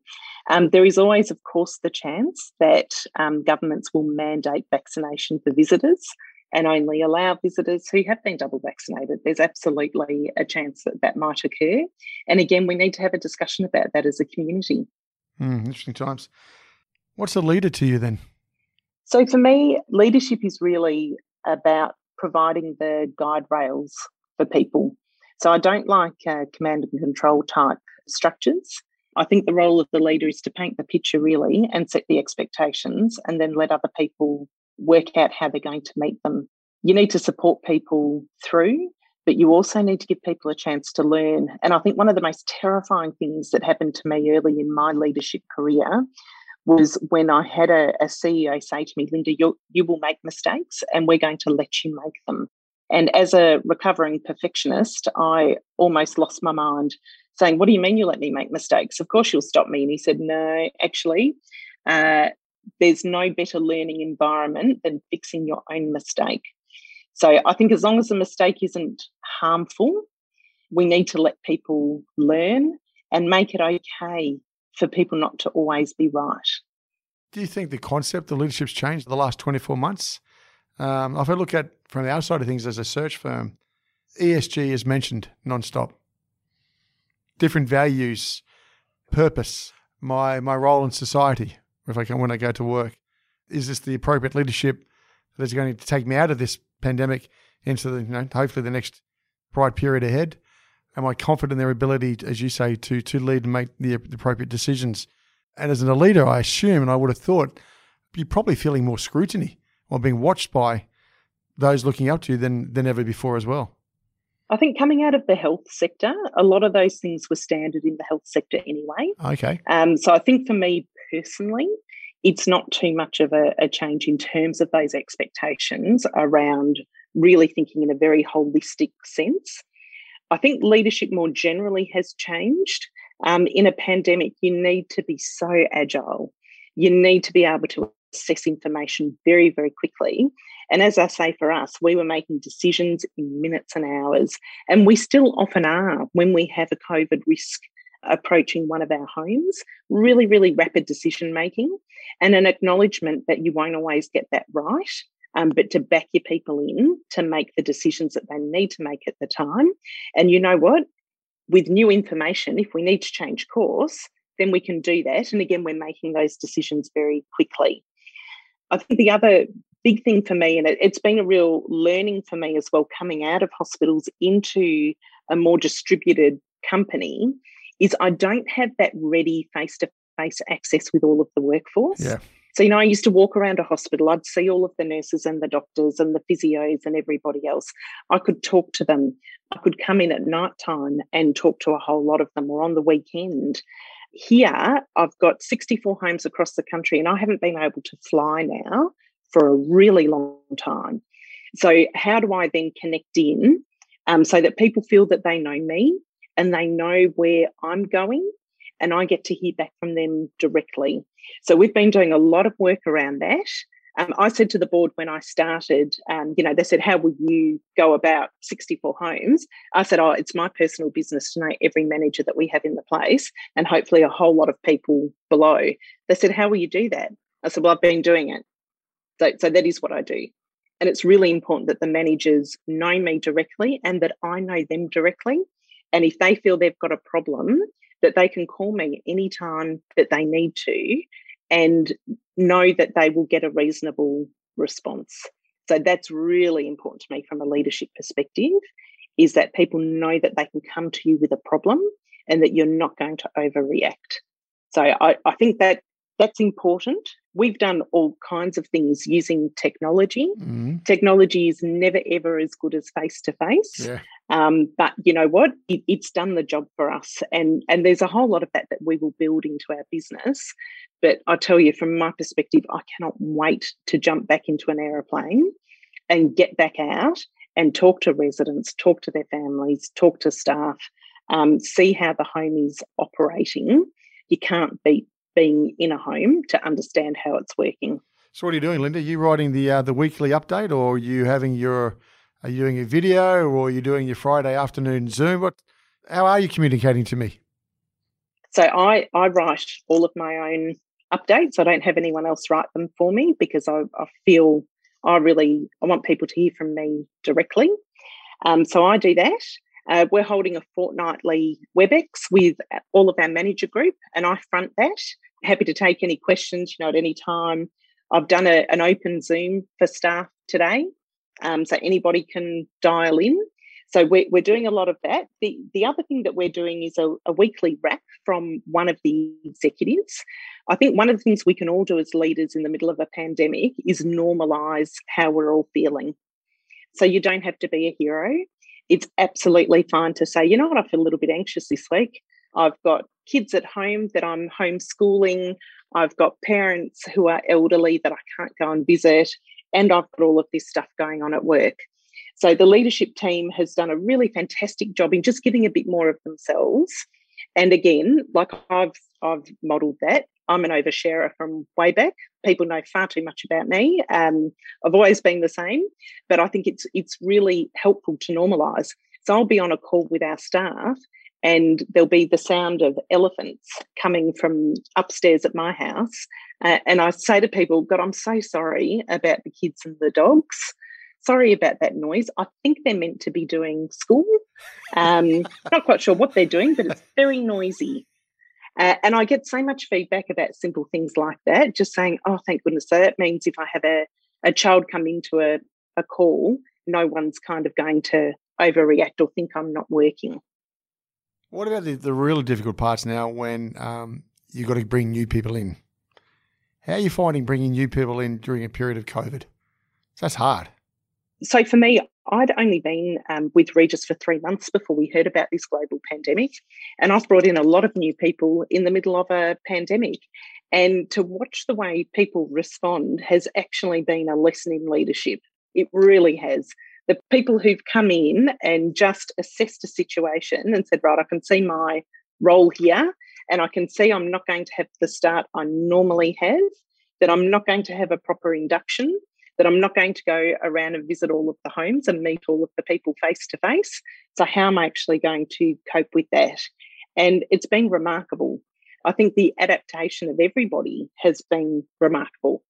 Um, there is always, of course, the chance that um, governments will mandate vaccination for visitors and only allow visitors who have been double vaccinated. There's absolutely a chance that that might occur. And again, we need to have a discussion about that as a community. Mm, interesting times. What's a leader to you then? So for me, leadership is really about providing the guide rails for people. So I don't like uh, command and control type structures. I think the role of the leader is to paint the picture really and set the expectations and then let other people work out how they're going to meet them. You need to support people through, but you also need to give people a chance to learn. And I think one of the most terrifying things that happened to me early in my leadership career was when I had a, a CEO say to me, Linda, you, you will make mistakes and we're going to let you make them. And as a recovering perfectionist, I almost lost my mind saying, What do you mean you let me make mistakes? Of course you'll stop me. And he said, No, actually, uh, there's no better learning environment than fixing your own mistake. So I think as long as the mistake isn't harmful, we need to let people learn and make it okay for people not to always be right. Do you think the concept of leadership's changed in the last 24 months? Um, if I look at from the outside of things as a search firm, ESG is mentioned nonstop. Different values, purpose, my my role in society. If I can, when I go to work, is this the appropriate leadership that is going to take me out of this pandemic into the you know hopefully the next bright period ahead? Am I confident in their ability, as you say, to to lead and make the, appropriate decisions? And as a leader, I assume, and I would have thought, you're probably feeling more scrutiny or being watched by those looking up to you than than ever before as well. I think coming out of the health sector, a lot of those things were standard in the health sector anyway. Okay. Um, so I think for me personally, it's not too much of a, a change in terms of those expectations around really thinking in a very holistic sense. I think leadership more generally has changed. Um, in a pandemic, you need to be so agile. You need to be able to assess information very, very quickly. And as I say, for us, we were making decisions in minutes and hours, and we still often are when we have a COVID risk approaching one of our homes. Really, really rapid decision making and an acknowledgement that you won't always get that right. Um, but to back your people in to make the decisions that they need to make at the time. And you know what? With new information, if we need to change course, then we can do that. And again, we're making those decisions very quickly. I think the other big thing for me, and it, it's been a real learning for me as well, coming out of hospitals into a more distributed company, is I don't have that ready face to face access with all of the workforce. Yeah. So, you know, I used to walk around a hospital, I'd see all of the nurses and the doctors and the physios and everybody else. I could talk to them. I could come in at night time and talk to a whole lot of them or on the weekend. Here, I've got 64 homes across the country, and I haven't been able to fly now for a really long time. So, how do I then connect in um, so that people feel that they know me and they know where I'm going, and I get to hear back from them directly? So, we've been doing a lot of work around that. Um, I said to the board when I started, um, you know, they said, How will you go about 64 homes? I said, Oh, it's my personal business to know every manager that we have in the place and hopefully a whole lot of people below. They said, How will you do that? I said, Well, I've been doing it. So, so that is what I do. And it's really important that the managers know me directly and that I know them directly. And if they feel they've got a problem, that they can call me anytime that they need to and know that they will get a reasonable response. So that's really important to me from a leadership perspective is that people know that they can come to you with a problem and that you're not going to overreact. So I, I think that that's important. We've done all kinds of things using technology. Mm-hmm. Technology is never ever as good as face to face. But you know what? It, it's done the job for us, and and there's a whole lot of that that we will build into our business. But I tell you, from my perspective, I cannot wait to jump back into an aeroplane and get back out and talk to residents, talk to their families, talk to staff, um, see how the home is operating. You can't beat being in a home to understand how it's working. So what are you doing, Linda? Are you writing the uh, the weekly update, or are you having your are you doing a video, or are you doing your Friday afternoon Zoom? What? How are you communicating to me? So I I write all of my own updates. I don't have anyone else write them for me because I, I feel I really I want people to hear from me directly. Um, so I do that. Uh, we're holding a fortnightly WebEx with all of our manager group, and I front that. Happy to take any questions, you know, at any time. I've done a, an open Zoom for staff today, um, so anybody can dial in. So we're, we're doing a lot of that. The, the other thing that we're doing is a, a weekly wrap from one of the executives. I think one of the things we can all do as leaders in the middle of a pandemic is normalize how we're all feeling. So you don't have to be a hero. It's absolutely fine to say, you know what, I feel a little bit anxious this week. I've got kids at home that I'm homeschooling. I've got parents who are elderly that I can't go and visit. And I've got all of this stuff going on at work. So the leadership team has done a really fantastic job in just giving a bit more of themselves. And again, like I've I've modelled that. I'm an oversharer from way back. People know far too much about me. Um, I've always been the same, but I think it's it's really helpful to normalise. So I'll be on a call with our staff, and there'll be the sound of elephants coming from upstairs at my house. Uh, and I say to people, God, I'm so sorry about the kids and the dogs sorry about that noise. I think they're meant to be doing school. Um, not quite sure what they're doing, but it's very noisy. Uh, and I get so much feedback about simple things like that, just saying, oh, thank goodness. So that means if I have a, a child come into a, a call, no one's kind of going to overreact or think I'm not working. What about the, the really difficult parts now when um, you've got to bring new people in? How are you finding bringing new people in during a period of COVID? That's hard so for me, I'd only been um, with Regis for three months before we heard about this global pandemic. And I've brought in a lot of new people in the middle of a pandemic. And to watch the way people respond has actually been a lesson in leadership. It really has. The people who've come in and just assessed a situation and said, right, I can see my role here, and I can see I'm not going to have the start I normally have, that I'm not going to have a proper induction, that I'm not going to go around and visit all of the homes and meet all of the people face to face. So, how am I actually going to cope with that? And it's been remarkable. I think the adaptation of everybody has been remarkable.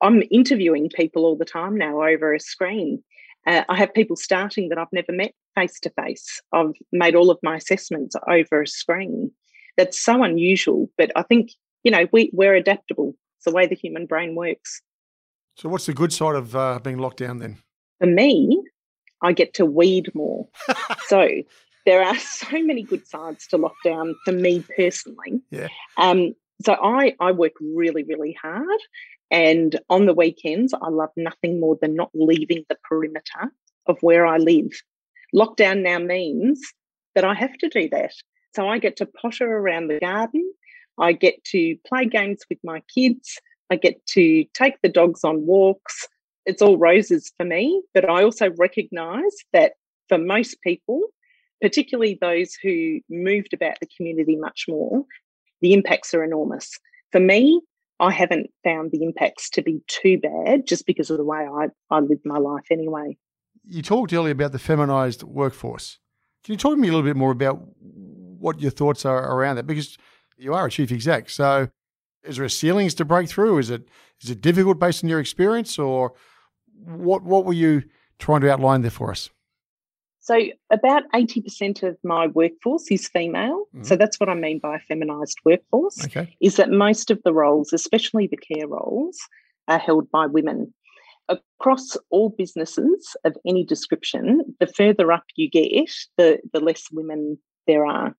I'm interviewing people all the time now over a screen. Uh, I have people starting that I've never met face to face. I've made all of my assessments over a screen. That's so unusual, but I think, you know, we, we're adaptable. It's the way the human brain works. So, what's the good side of uh, being locked down then? For me, I get to weed more. so, there are so many good sides to lockdown for me personally. Yeah. Um, so I, I work really, really hard. And on the weekends, I love nothing more than not leaving the perimeter of where I live. Lockdown now means that I have to do that. So I get to potter around the garden. I get to play games with my kids. I get to take the dogs on walks. It's all roses for me, but I also recognize that for most people, particularly those who moved about the community much more, the impacts are enormous. For me, I haven't found the impacts to be too bad just because of the way I, I live my life anyway. You talked earlier about the feminized workforce. Can you talk to me a little bit more about what your thoughts are around that? Because you are a chief exec. So is there ceilings to break through? Is it is it difficult based on your experience, or what what were you trying to outline there for us? So about eighty percent of my workforce is female. Mm-hmm. So that's what I mean by a feminised workforce. Okay. Is that most of the roles, especially the care roles, are held by women. Across all businesses of any description, the further up you get, the, the less women there are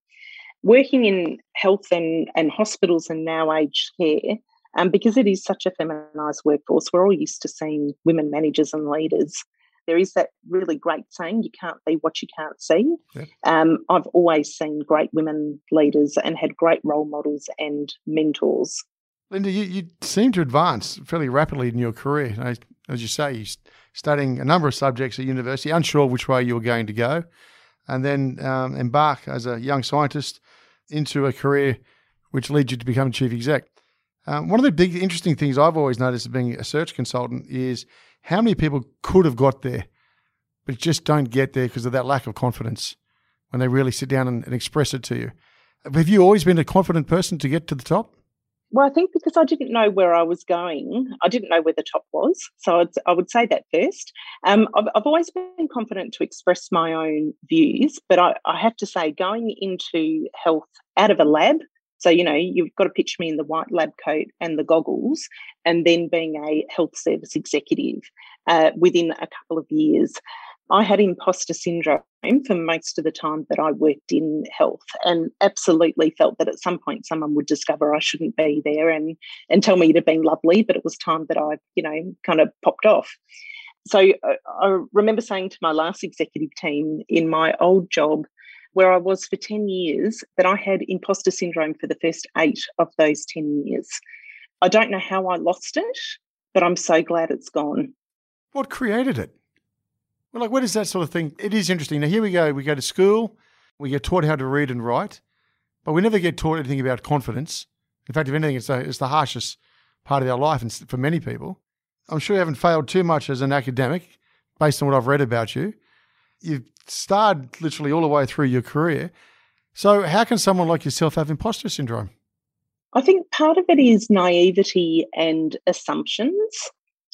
working in health and, and hospitals and now aged care, um, because it is such a feminised workforce, we're all used to seeing women managers and leaders. There is that really great saying, you can't be what you can't see. Yeah. Um, I've always seen great women leaders and had great role models and mentors. Linda, you, you seem to advance fairly rapidly in your career. As you say, you're studying a number of subjects at university, unsure which way you were going to go, and then um, embark as a young scientist into a career which leads you to become chief exec. Um, one of the big interesting things I've always noticed being a search consultant is how many people could have got there, but just don't get there because of that lack of confidence when they really sit down and, and express it to you. Have you always been a confident person to get to the top? Well, I think because I didn't know where I was going, I didn't know where the top was. So I'd, I would say that first. Um, I've, I've, always been confident to express my own views, but I, I, have to say, going into health out of a lab, so, you know, you've got to picture me in the white lab coat and the goggles, and then being a health service executive uh, within a couple of years. I had imposter syndrome for most of the time that I worked in health and absolutely felt that at some point someone would discover I shouldn't be there and, and tell me it had been lovely, but it was time that I, you know, kind of popped off. So uh, I remember saying to my last executive team in my old job, where I was for 10 years, that I had imposter syndrome for the first eight of those 10 years. I don't know how I lost it, but I'm so glad it's gone. What created it? Well, like, what is that sort of thing? It is interesting. Now, here we go. We go to school, we get taught how to read and write, but we never get taught anything about confidence. In fact, if anything, it's, it's the harshest part of our life and for many people. I'm sure you haven't failed too much as an academic based on what I've read about you. You've starred literally all the way through your career. So, how can someone like yourself have imposter syndrome? I think part of it is naivety and assumptions.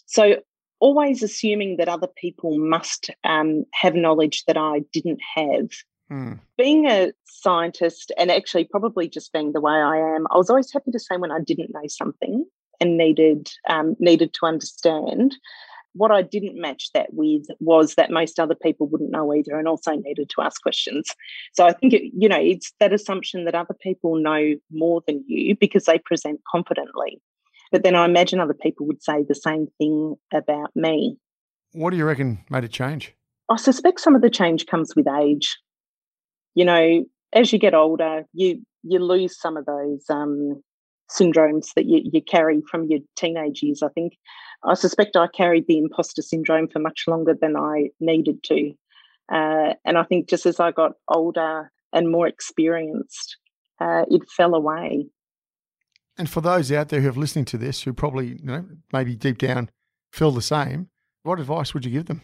So, always assuming that other people must um, have knowledge that I didn't have. Hmm. Being a scientist and actually probably just being the way I am, I was always happy to say when I didn't know something and needed um, needed to understand. What I didn't match that with was that most other people wouldn't know either, and also needed to ask questions. So I think it, you know it's that assumption that other people know more than you because they present confidently. But then I imagine other people would say the same thing about me. What do you reckon made it change? I suspect some of the change comes with age. You know, as you get older, you you lose some of those um, syndromes that you, you carry from your teenage years. I think I suspect I carried the imposter syndrome for much longer than I needed to, uh, and I think just as I got older and more experienced, uh, it fell away. And for those out there who are listening to this, who probably, you know, maybe deep down feel the same, what advice would you give them?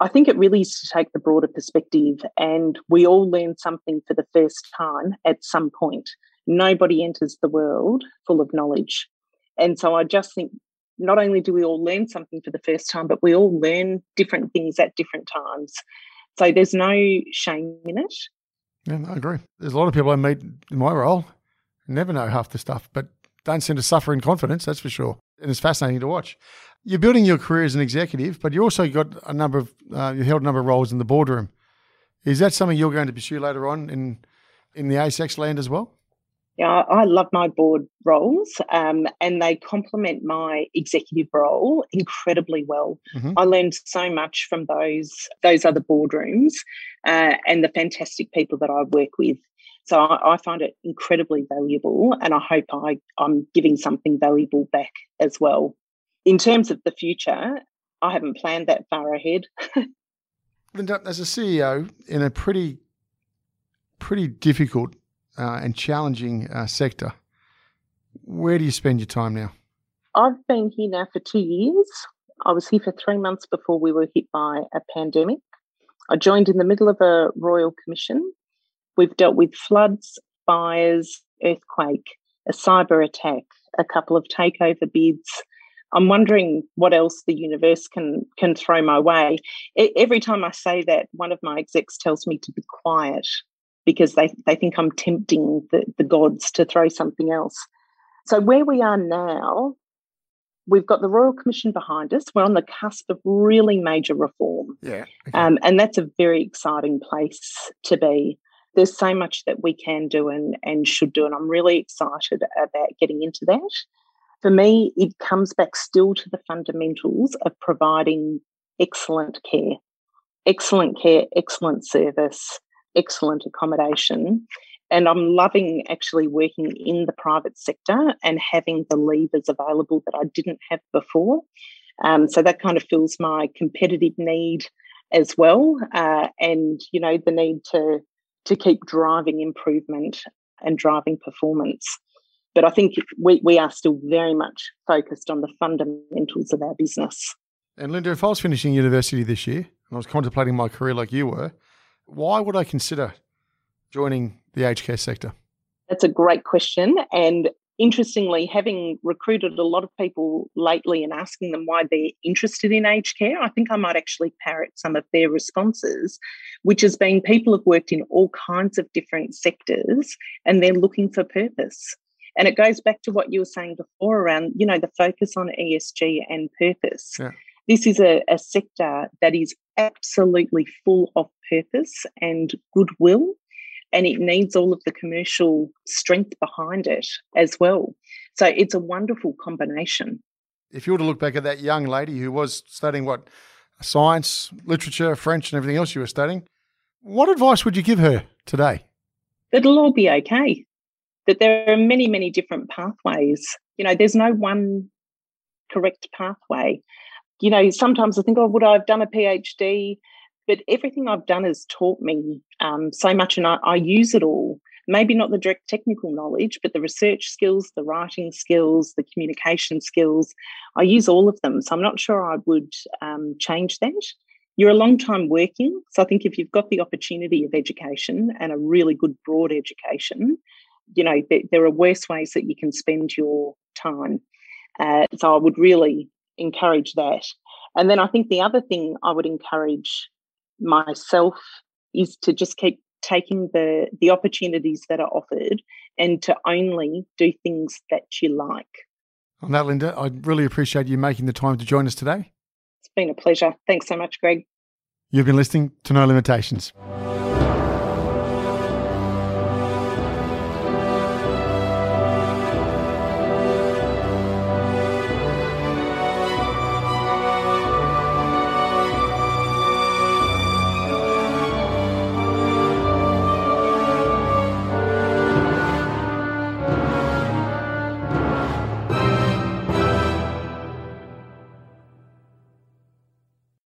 I think it really is to take the broader perspective, and we all learn something for the first time at some point. Nobody enters the world full of knowledge. And so I just think not only do we all learn something for the first time, but we all learn different things at different times. So there's no shame in it. Yeah, I agree. There's a lot of people I meet in my role never know half the stuff, but don't seem to suffer in confidence, that's for sure. And it's fascinating to watch. You're building your career as an executive, but you also got a number of, uh, you held a number of roles in the boardroom. Is that something you're going to pursue later on in, in the ASX land as well? Yeah, I love my board roles um, and they complement my executive role incredibly well. Mm-hmm. I learned so much from those those other boardrooms uh, and the fantastic people that I work with. So I, I, find it incredibly valuable, and I hope I, I'm giving something valuable back as well. In terms of the future, I haven't planned that far ahead. Linda, as a CEO in a pretty, pretty difficult uh, and challenging uh, sector, where do you spend your time now? I've been here now for two years. I was here for three months before we were hit by a pandemic. I joined in the middle of a royal commission We've dealt with floods, fires, earthquake, a cyber attack, a couple of takeover bids. I'm wondering what else the universe can can throw my way. Every time I say that, one of my execs tells me to be quiet because they, they think I'm tempting the, the gods to throw something else. So where we are now, we've got the Royal Commission behind us. We're on the cusp of really major reform. Yeah. Okay. Um, and that's a very exciting place to be there's so much that we can do and, and should do. And I'm really excited about getting into that. For me, it comes back still to the fundamentals of providing excellent care, excellent care, excellent service, excellent accommodation. And I'm loving actually working in the private sector and having the levers available that I didn't have before. Um, so that kind of fills my competitive need as well, uh, and you know the need to to keep driving improvement and driving performance. But I think we, we are still very much focused on the fundamentals of our business. And Linda, if I was finishing university this year and I was contemplating my career like you were, why would I consider joining the aged care sector? That's a great question. And interestingly, having recruited a lot of people lately and asking them why they're interested in aged care, I think I might actually parrot some of their responses, which has been people have worked in all kinds of different sectors and they're looking for purpose. And it goes back to what you were saying before around, you know, the focus on ESG and purpose. Yeah. this is a, a sector that is absolutely full of purpose and goodwill and it needs all of the commercial strength behind it as well. So it's a wonderful combination. If you were to look back at that young lady who was studying what science, literature, French, and everything else you were studying, what advice would you give her today? That it'll all be okay. That there are many, many different pathways. You know, there's no one correct pathway. You know, sometimes I think, oh, would I have done a PhD? But everything I've done has taught me um, so much, and I, I use it all. Maybe not the direct technical knowledge, but the research skills, the writing skills, the communication skills. I use all of them. So I'm not sure I would um, change that. You're a long time working. So I think if you've got the opportunity of education and a really good broad education, you know, there, there are worse ways that you can spend your time. Uh, so I would really encourage that. And then I think the other thing I would encourage myself is to just keep taking the the opportunities that are offered and to only do things that you like. On that, Linda, I really appreciate you making the time to join us today. It's been a pleasure. Thanks so much, Greg. You've been listening to No Limitations.